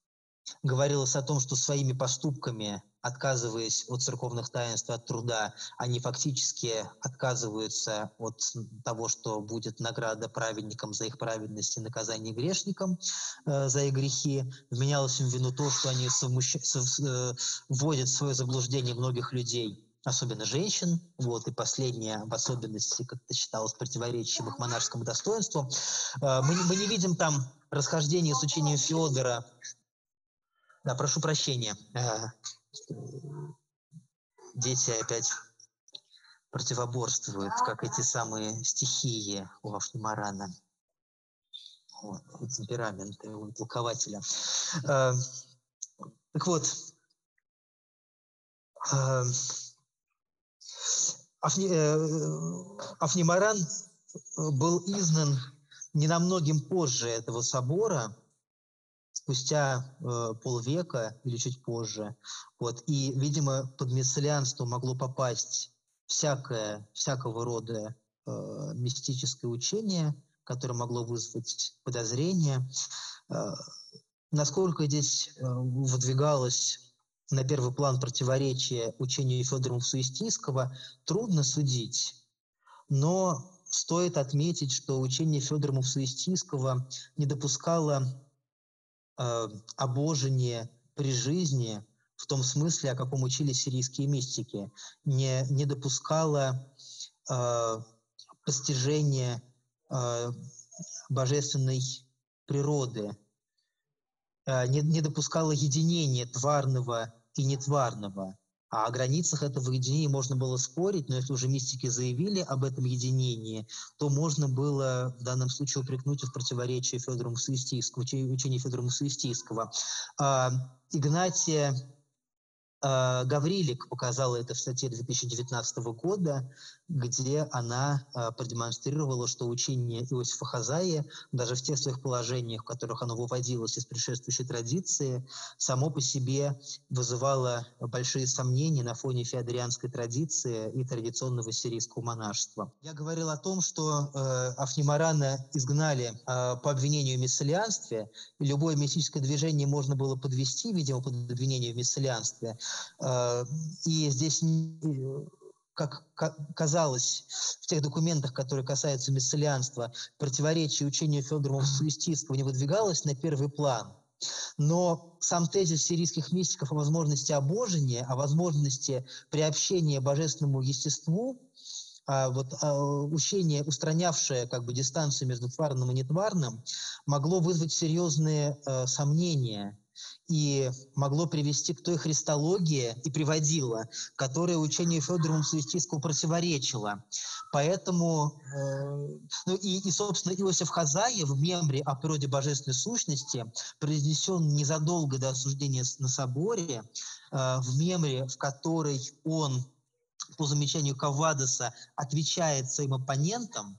говорилось о том, что своими поступками отказываясь от церковных таинств, от труда, они фактически отказываются от того, что будет награда праведникам за их праведность и наказание грешникам э, за их грехи. Вменялось им вину то, что они совмущ... сов... э, вводят в свое заблуждение многих людей, особенно женщин. Вот, и последняя в особенности, как это считалось, противоречащим их монашескому достоинству. Э, мы, мы не видим там расхождения с учением Федора. Да, прошу прощения. Дети опять противоборствуют, как эти самые стихии у Афнемарана. Вот, темперамента, у толкователя. Э, так вот, э, Афни, э, Афнимаран был изгнан не намногим позже этого собора, спустя э, полвека или чуть позже. Вот. И, видимо, под мессалианство могло попасть всякое, всякого рода э, мистическое учение, которое могло вызвать подозрения. Э, насколько здесь э, выдвигалось на первый план противоречие учению Федора Мусуистийского, трудно судить. Но стоит отметить, что учение Федора Мусуистийского не допускало э, обожения при жизни в том смысле, о каком учили сирийские мистики, не, не допускало э, постижения э, божественной природы, э, не, не допускало единения тварного и нетварного. А о границах этого единения можно было спорить, но если уже мистики заявили об этом единении, то можно было в данном случае упрекнуть в противоречии Федору Мусуистийскому, учению Федора Мусуистийского. А, Игнатия Гаврилик показала это в статье 2019 года, где она а, продемонстрировала, что учение Иосифа Хазаи, даже в тех своих положениях, в которых оно выводилось из предшествующей традиции, само по себе вызывало большие сомнения на фоне феодорианской традиции и традиционного сирийского монашества. Я говорил о том, что э, Афнимарана изгнали э, по обвинению в мессалианстве, и любое мистическое движение можно было подвести, видимо, под обвинение в мессалианстве – Э, и здесь как казалось в тех документах, которые касаются мессалианства, противоречие учению Федора Суистийского не выдвигалось на первый план. Но сам тезис сирийских мистиков о возможности обожения, о возможности приобщения божественному естеству, а вот а, учение, устранявшее как бы дистанцию между тварным и нетварным, могло вызвать серьезные э, сомнения и могло привести к той христологии и приводило, которая учению Федора Мусуистийского противоречила. Поэтому, э, ну и, и, собственно, Иосиф Хазаев в мембре о природе божественной сущности, произнесен незадолго до осуждения на соборе, э, в мембре, в которой он по замечанию Кавадоса отвечает своим оппонентам,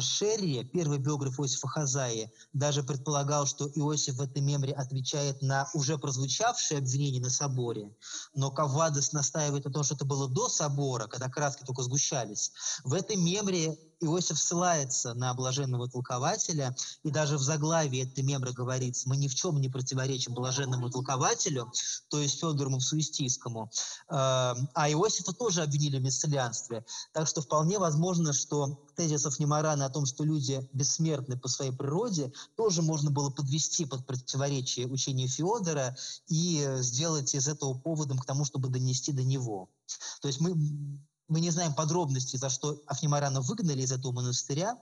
Шерри, первый биограф Иосифа Хазаи, даже предполагал, что Иосиф в этой мемре отвечает на уже прозвучавшие обвинения на соборе, но Кавадос настаивает на том, что это было до собора, когда краски только сгущались. В этой мемре Иосиф ссылается на блаженного толкователя, и даже в заглавии этой мемры говорится, мы ни в чем не противоречим блаженному толкователю, то есть Федору Мавсуистийскому. Эм, а Иосифа тоже обвинили в мессалианстве. Так что вполне возможно, что тезисов Немарана о том, что люди бессмертны по своей природе, тоже можно было подвести под противоречие учению Феодора и сделать из этого поводом к тому, чтобы донести до него. То есть мы мы не знаем подробностей, за что Афнимарана выгнали из этого монастыря.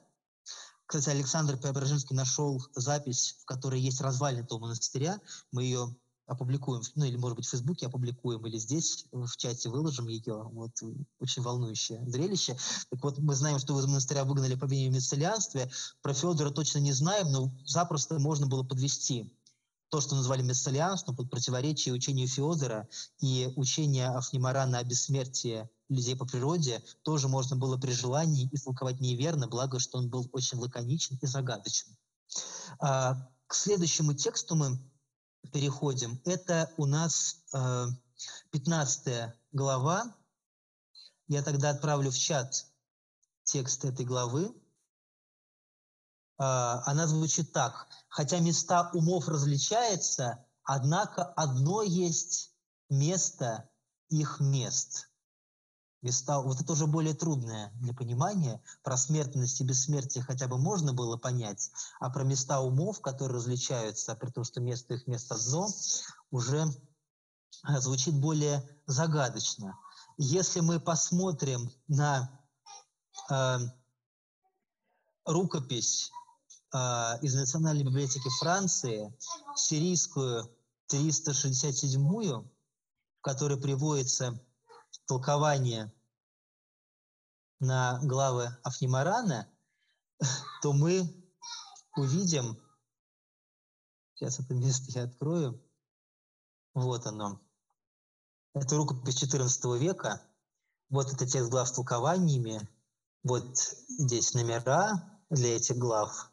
Кстати, Александр Преображенский нашел запись, в которой есть развалины этого монастыря. Мы ее опубликуем, ну или, может быть, в Фейсбуке опубликуем, или здесь в чате выложим ее. Вот, очень волнующее зрелище. Так вот, мы знаем, что из монастыря выгнали по обвинению в мецелианстве. Про Федора точно не знаем, но запросто можно было подвести то, что назвали мессалианством, под противоречие учению Феодора и учению Афнимарана о бессмертии людей по природе, тоже можно было при желании истолковать неверно, благо, что он был очень лаконичен и загадочен. А, к следующему тексту мы переходим. Это у нас 15 а, глава. Я тогда отправлю в чат текст этой главы. А, она звучит так. Хотя места умов различаются, однако одно есть место их мест места, вот это уже более трудное для понимания. Про смертность и бессмертие хотя бы можно было понять, а про места умов, которые различаются, при том, что место их место зо, уже э, звучит более загадочно. Если мы посмотрим на э, рукопись э, из Национальной библиотеки Франции, сирийскую 367-ю, в которой приводится толкование на главы Афнимарана, то мы увидим, сейчас это место я открою, вот оно. Это рукопись XIV века, вот это текст глав с толкованиями, вот здесь номера для этих глав.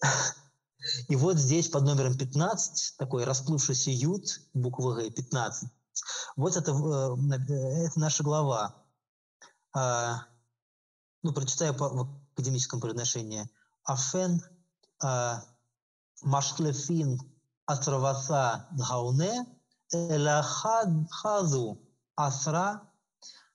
И вот здесь под номером 15 такой расплывшийся ют, буква Г, 15. Вот это, э, это наша глава. А, ну, прочитаю по, в академическом произношении. Афен э, Машлефин Астраваса Дгауне Элахадхазу Асра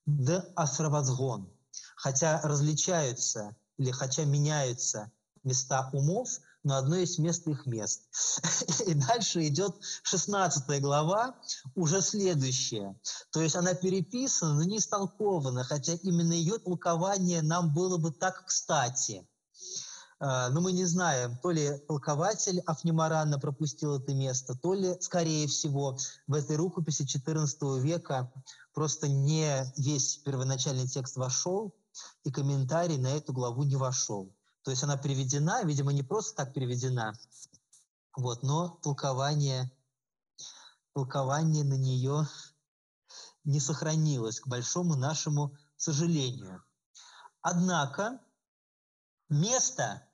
Д Асравазгон. Хотя различаются или хотя меняются места умов, но одно место их мест. И дальше идет 16 глава, уже следующая. То есть она переписана, но не истолкована, хотя именно ее толкование нам было бы так кстати. А, но мы не знаем, то ли толкователь Афнимарана пропустил это место, то ли, скорее всего, в этой рукописи XIV века просто не весь первоначальный текст вошел, и комментарий на эту главу не вошел. То есть она переведена, видимо, не просто так переведена, вот, но толкование, толкование на нее не сохранилось, к большому нашему сожалению. Однако место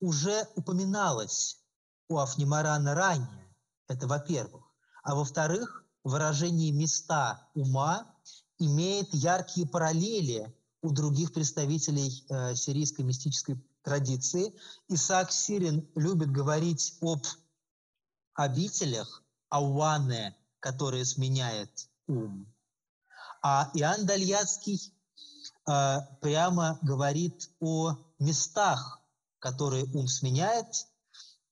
уже упоминалось у Афнимарана ранее, это во-первых. А во-вторых, выражение «места ума» имеет яркие параллели у других представителей э, сирийской мистической традиции. Исаак Сирин любит говорить об обителях, ауане, которые сменяет ум. А Иоанн Дальяцкий э, прямо говорит о местах, которые ум сменяет.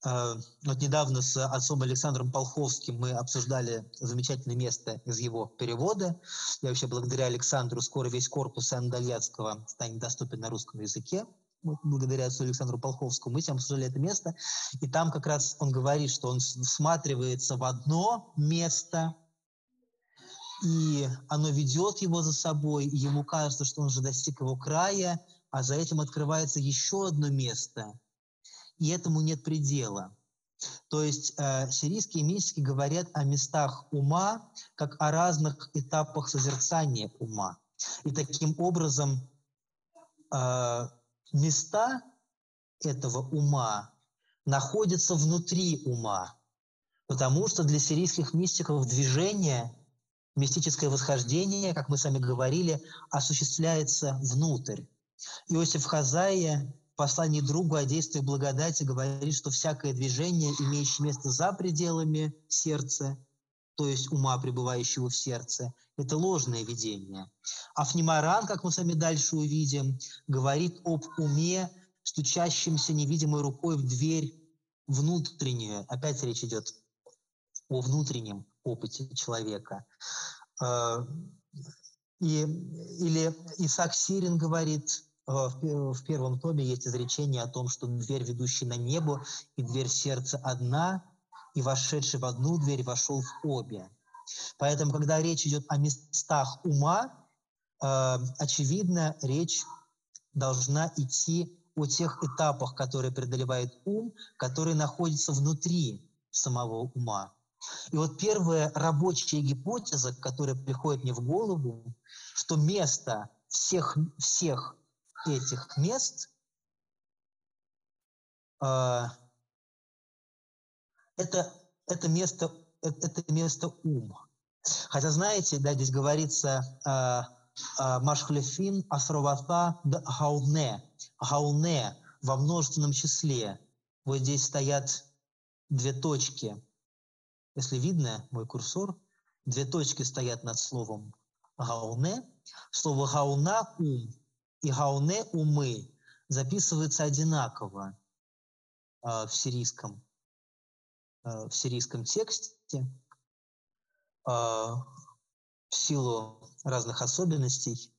Э, вот недавно с отцом Александром Полховским мы обсуждали замечательное место из его перевода. Я вообще благодаря Александру скоро весь корпус Иоанна Дальяцкого станет доступен на русском языке благодаря отцу Александру Полховскому, мы с ним обсуждали это место, и там как раз он говорит, что он всматривается в одно место, и оно ведет его за собой, и ему кажется, что он уже достиг его края, а за этим открывается еще одно место, и этому нет предела. То есть э, сирийские мистики говорят о местах ума, как о разных этапах созерцания ума. И таким образом э, места этого ума находятся внутри ума, потому что для сирийских мистиков движение, мистическое восхождение, как мы сами говорили, осуществляется внутрь. Иосиф Хазая в послании другу о действии благодати говорит, что всякое движение, имеющее место за пределами сердца, то есть ума, пребывающего в сердце, это ложное видение. А Фнимаран, как мы с вами дальше увидим, говорит об уме, стучащемся невидимой рукой в дверь внутреннюю. Опять речь идет о внутреннем опыте человека. А, и, или Исаак Сирин говорит, а, в первом томе есть изречение о том, что дверь, ведущая на небо, и дверь сердца одна, и вошедший в одну дверь вошел в обе. Поэтому, когда речь идет о местах ума, э, очевидно, речь должна идти о тех этапах, которые преодолевает ум, которые находятся внутри самого ума. И вот первая рабочая гипотеза, которая приходит мне в голову, что место всех, всех этих мест э, это, это, место, это, это место ум. Хотя, знаете, да, здесь говорится э, Машхлефин Асровата Гауне. Гауне во множественном числе. Вот здесь стоят две точки. Если видно мой курсор, две точки стоят над словом гауне. Слово гауна – ум и гауне – умы записывается одинаково э, в сирийском Э, в сирийском тексте а, в силу разных особенностей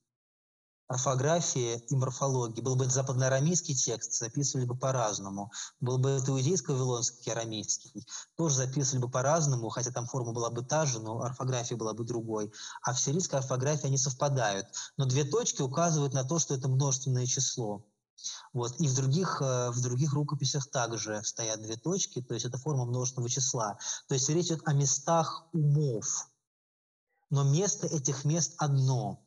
орфографии и морфологии. Был бы это западноарамейский текст, записывали бы по-разному. Был бы это иудейско-вавилонский арамейский, тоже записывали бы по-разному, хотя там форма была бы та же, но орфография была бы другой. А в сирийской орфографии они совпадают. Но две точки указывают на то, что это множественное число. Вот. И в других, э, в других рукописях также стоят две точки, то есть это форма множественного числа. То есть речь идет о местах умов. Но место этих мест одно.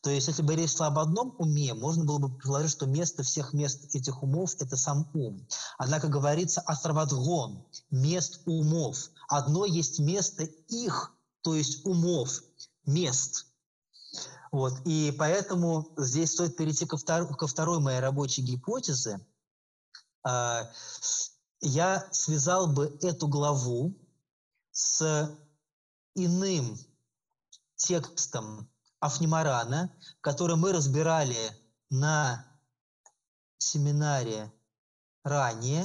То есть если бы речь шла об одном уме, можно было бы предположить, что место всех мест этих умов – это сам ум. Однако говорится астравадгон – мест умов. Одно есть место их, то есть умов, мест – Вот. И поэтому здесь стоит перейти ко, втор- ко второй моей рабочей гипотезе. А, я связал бы эту главу с иным текстом Афнимарана, который мы разбирали на семинаре ранее.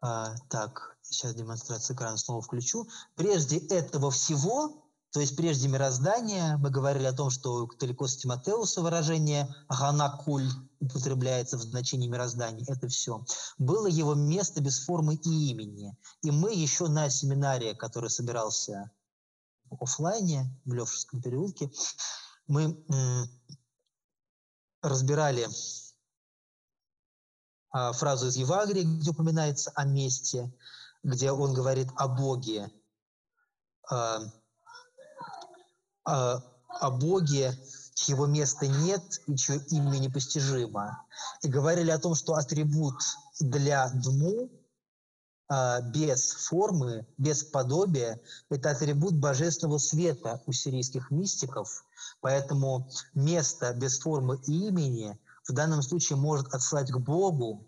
А, так, сейчас демонстрацию экрана снова включу. Прежде этого всего, то есть прежде мироздания, мы говорили о том, что далеко с Тимотеуса выражение «ганакуль» употребляется в значении мироздания, это все. Было его место без формы и имени. И мы еще на семинаре, который собирался в офлайне в Левшевском переулке, мы разбирали а, фразу из Евагрии, где упоминается о месте, где он говорит о Боге, а, о Боге, чьего места нет и чье имя непостижимо. И говорили о том, что атрибут для Дму а, без формы, без подобия, это атрибут божественного света у сирийских мистиков. Поэтому место без формы и имени в данном случае может отсылать к Богу,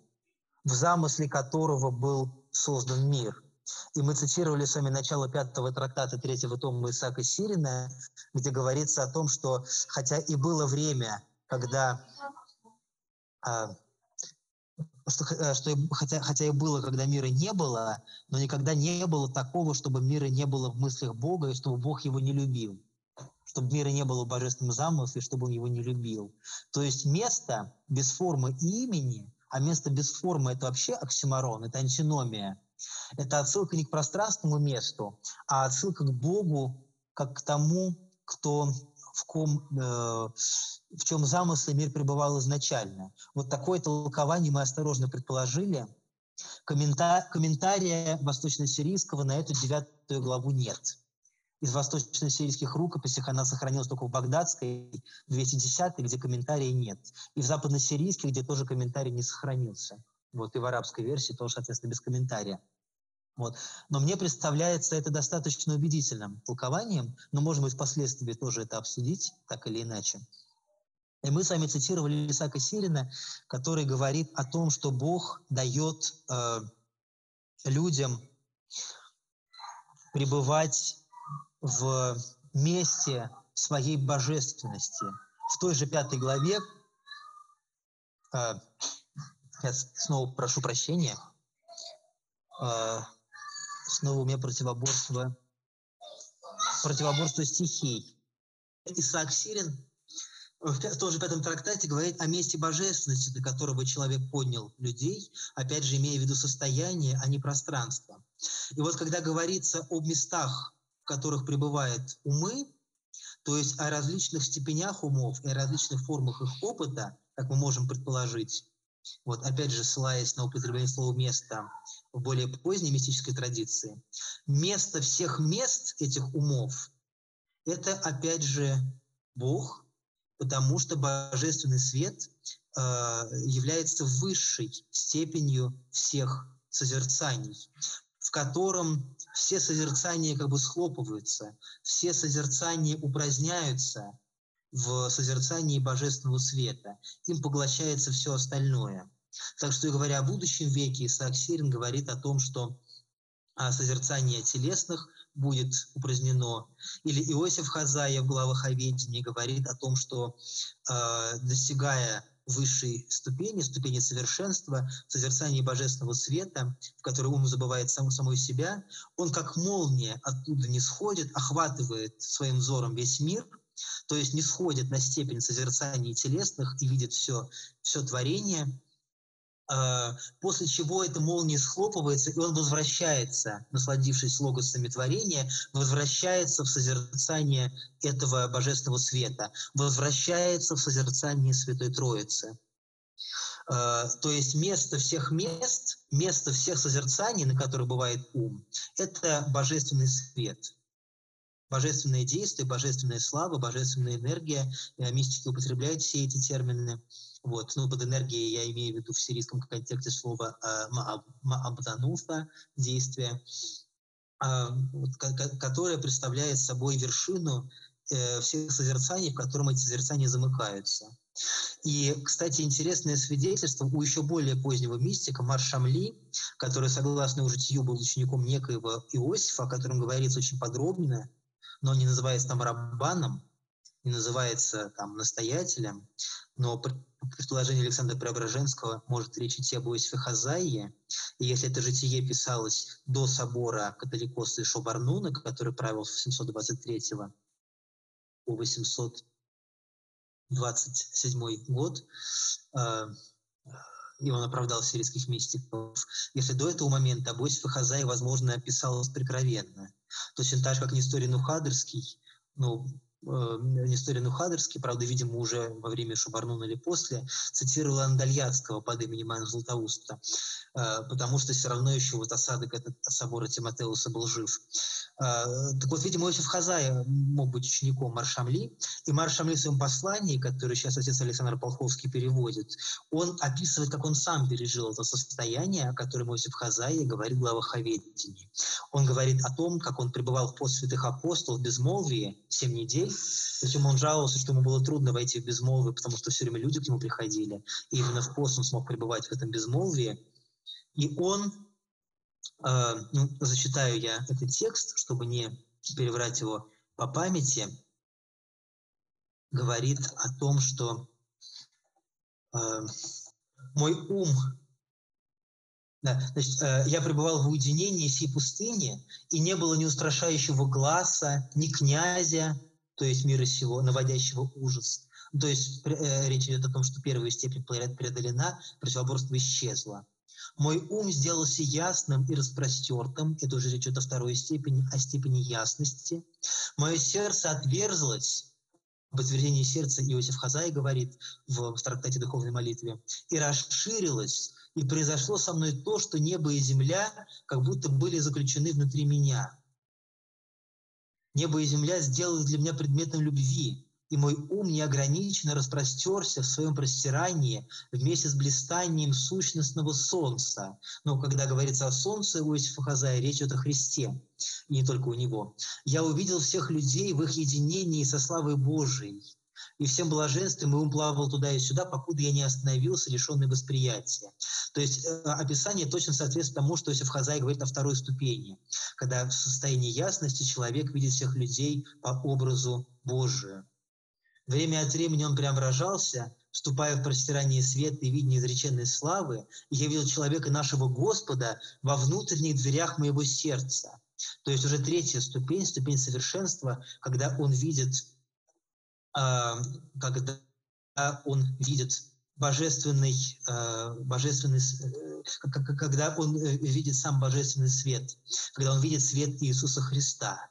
в замысле которого был создан мир. И мы цитировали с вами начало пятого трактата третьего тома Исаака Сирина, где говорится о том, что хотя и было время, когда а, что, э, что хотя, хотя и было, когда мира не было, но никогда не было такого, чтобы мира не было в мыслях Бога, и чтобы Бог его не любил. Чтобы мира не было в божественном замысле, чтобы он его не любил. То есть место без формы и имени, а место без формы – это вообще оксиморон, это антиномия. Это отсылка не к пространственному месту, а отсылка к Богу, как к тому, кто в, ком, э, в чем замысл мир пребывал изначально. Вот такое толкование мы осторожно предположили. Коммента, комментария восточно-сирийского на эту девятую главу нет. Из восточно-сирийских рукописей она сохранилась только в Багдадской, 210 где комментария нет. И в западно-сирийских, где тоже комментарий не сохранился. Вот, и в арабской версии тоже, соответственно, без комментария. Вот. Но мне представляется это достаточно убедительным толкованием, но, может быть, впоследствии тоже это обсудить, так или иначе. И мы с вами цитировали Исаака Сирина, который говорит о том, что Бог дает э, людям пребывать в месте своей божественности. В той же пятой главе, э, я снова прошу прощения, э, снова у меня противоборство, противоборство стихий. Исаак Сирин в том же пятом трактате говорит о месте божественности, до которого человек поднял людей, опять же, имея в виду состояние, а не пространство. И вот когда говорится о местах, в которых пребывают умы, то есть о различных степенях умов и о различных формах их опыта, как мы можем предположить, вот опять же, ссылаясь на употребление слова «место» в более поздней мистической традиции, место всех мест этих умов – это, опять же, Бог, потому что божественный свет э, является высшей степенью всех созерцаний, в котором все созерцания как бы схлопываются, все созерцания упраздняются, в созерцании божественного света. Им поглощается все остальное. Так что, говоря о будущем веке, Исаак Сирин говорит о том, что а, созерцание телесных будет упразднено. Или Иосиф Хазая в главах о ведении говорит о том, что э, достигая высшей ступени, ступени совершенства, созерцания божественного света, в которой ум забывает сам, самой себя, он как молния оттуда не сходит, охватывает своим взором весь мир – то есть не сходит на степень созерцания телесных и видит все, все творение, а, после чего эта молния схлопывается, и он возвращается, насладившись логосами творения, возвращается в созерцание этого божественного света, возвращается в созерцание Святой Троицы. А, то есть место всех мест, место всех созерцаний, на которых бывает ум, это божественный свет – божественное действие, божественная слава, божественная энергия. Э, мистики употребляют все эти термины. Вот. Ну, под энергией я имею в виду в сирийском контексте слово э, маабдануфа, действие, э, которое представляет собой вершину всех созерцаний, в котором эти созерцания замыкаются. И, кстати, интересное свидетельство у еще более позднего мистика Маршамли, который, согласно уже житию, был учеником некоего Иосифа, о котором говорится очень подробно, но не называется там Раббаном, не называется там настоятелем, но при предположении Александра Преображенского может речь идти об Иосифе Хазайе. И если это житие писалось до собора католикоса Шобарнуна, который правил с 723 по 827 год, э, и он оправдал сирийских мистиков. Если до этого момента об Иосифе Хазае, возможно, писалось прикровенно. Точно так же, как Несторий Нухадерский, ну, э, Несторий Нухадерский, правда, видимо, уже во время Шубарнуна или после, цитировал Андальятского под именем Иоанна Златоуста, э, потому что все равно еще вот осадок от собора Тимотеуса был жив. Э, так вот, видимо, Иосиф Хазая мог быть учеником Маршамли, и Маршамли в своем послании, которое сейчас отец Александр Полховский переводит, он описывает, как он сам пережил это состояние, о котором Иосиф Хазая говорит в главах о ведении. Он говорит о том, как он пребывал в пост святых апостолов безмолвии 7 недель, причем он жаловался, что ему было трудно войти в безмолвие, потому что все время люди к нему приходили, и именно в пост он смог пребывать в этом безмолвии. И он э, ну, зачитаю я этот текст, чтобы не переврать его по памяти, говорит о том, что э, мой ум, да, значит, э, я пребывал в уединении всей пустыни, и не было ни устрашающего глаза, ни князя, то есть мира сего, наводящего ужас. То есть э, речь идет о том, что первая степень преодолена, противоборство исчезло. Мой ум сделался ясным и распростертым. Это уже речь идет о второй степени, о степени ясности. Мое сердце отверзлось, подтверждение сердца Иосиф Хазай говорит в, в трактате духовной молитве, и расширилось, и произошло со мной то, что небо и земля как будто были заключены внутри меня. Небо и земля сделали для меня предметом любви, и мой ум неограниченно распростерся в своем простирании вместе с блистанием сущностного солнца. Но когда говорится о солнце у Иосифа Хазая, речь идет о Христе, не только у него. «Я увидел всех людей в их единении со славой Божией, и всем блаженством, и ум плавал туда и сюда, покуда я не остановился, лишенный восприятия. То есть э, описание точно соответствует тому, что Иосиф Хазай говорит на второй ступени, когда в состоянии ясности человек видит всех людей по образу Божию. Время от времени он преображался, вступая в простирание света и видение изреченной славы, я видел человека нашего Господа во внутренних дверях моего сердца. То есть уже третья ступень, ступень совершенства, когда он видит, когда он видит божественный, э, божественный, э, когда он э, видит сам божественный свет, когда он видит свет Иисуса Христа.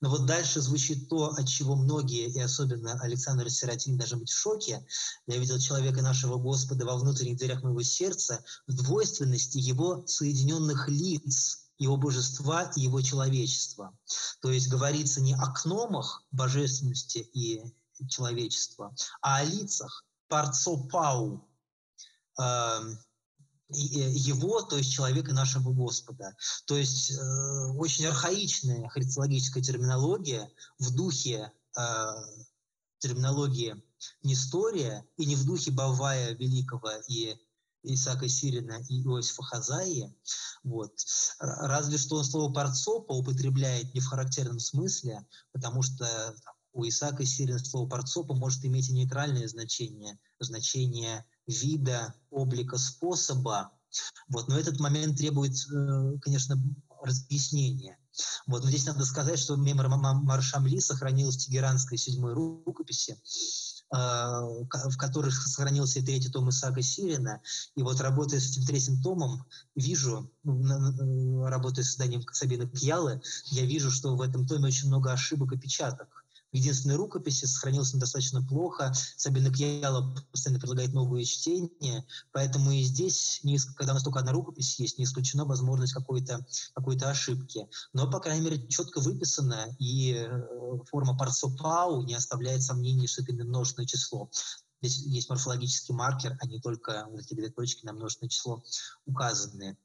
Но вот дальше звучит то, от чего многие, и особенно Александр Сиротин, даже быть в шоке. Я видел человека нашего Господа во внутренних дверях моего сердца в двойственности его соединенных лиц, его божества и его человечества. То есть говорится не о кномах божественности и человечества, а о лицах, парцопау, эм, Э, его, то есть человека нашего Господа. То есть э, очень архаичная христологическая терминология в духе э, терминологии Нестория и не в духе Бавая Великого и Исаака Сирина и Иосифа Хазаи. Вот. Разве что он слово «парцопа» употребляет не в характерном смысле, потому что у Исаака Сирина слово «парцопа» может иметь и нейтральное значение, значение вида, облика, способа. Вот. Но этот момент требует, э, конечно, разъяснения. Вот. Но здесь надо сказать, что мемор Маршамли сохранилась в Тегеранской седьмой рукописи, э, в которых сохранился и третий том Исаака Сирина. И вот работая с этим третьим томом, вижу, ну, работая с созданием Сабины Кьялы, я вижу, что в этом томе очень много ошибок и печаток единственной рукописи, сохранился достаточно плохо. Сабина Кьяла постоянно предлагает новые чтения, поэтому и здесь, когда у нас только одна рукопись есть, не исключена возможность какой-то какой ошибки. Но, по крайней мере, четко выписано, и э, форма парцопау не оставляет сомнений, что это именно множественное число. Здесь есть морфологический маркер, а не только вот эти две точки на множественное число указанные.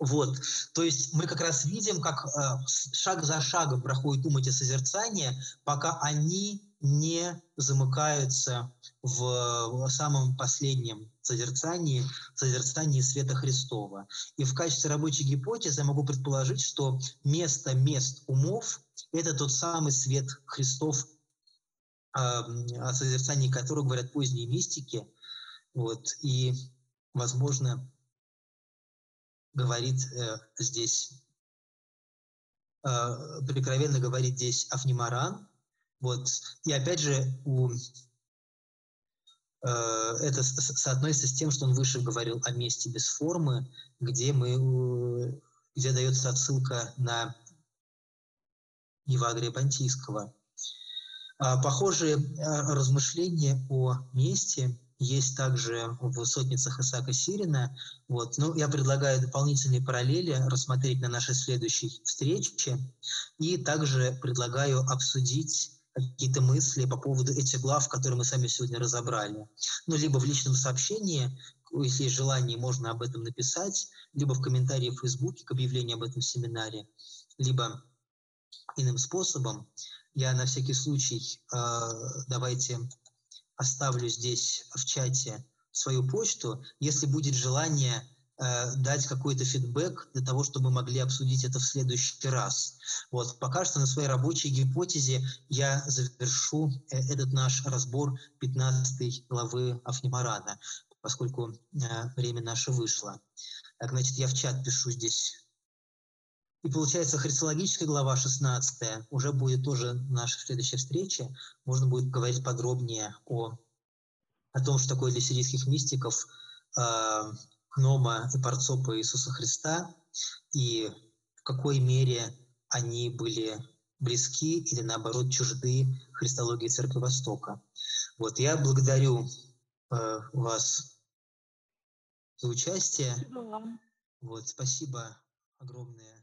Вот, то есть мы как раз видим, как э, шаг за шагом проходит ум эти созерцания, пока они не замыкаются в самом последнем созерцании, созерцании света Христова. И в качестве рабочей гипотезы я могу предположить, что место мест умов – это тот самый свет Христов, о созерцании которого говорят поздние мистики. Вот, и, возможно, говорит э, здесь, э, прикровенно говорит здесь Афнимаран. Вот. И опять же, у, э, это соотносится с тем, что он выше говорил о месте без формы, где, мы, где дается отсылка на Евагрия Понтийского. А похожие э, размышления о месте – есть также в сотницах Исаака Сирина. Вот. Ну, я предлагаю дополнительные параллели рассмотреть на нашей следующей встрече. И также предлагаю обсудить какие-то мысли по поводу этих глав, которые мы сами сегодня разобрали. Ну, либо в личном сообщении, если есть желание, можно об этом написать, либо в комментарии в Фейсбуке к объявлению об этом семинаре, либо иным способом. Я на всякий случай э, давайте оставлю здесь в чате свою почту. Если будет желание э, дать какой-то фидбэк для того, чтобы мы могли обсудить это в следующий раз. Вот. Пока что на своей рабочей гипотезе я завершу э, этот наш разбор 15 главы Афнимарана, поскольку э, время наше вышло. Так, значит, я в чат пишу здесь и получается, христологическая глава 16 уже будет тоже наша следующая встреча. Можно будет говорить подробнее о, о том, что такое для сирийских мистиков э, Гнома и Парцопа Иисуса Христа, и в какой мере они были близки или, наоборот, чужды христологии Церкви Востока. Вот, я благодарю э, вас за участие. Вот, спасибо огромное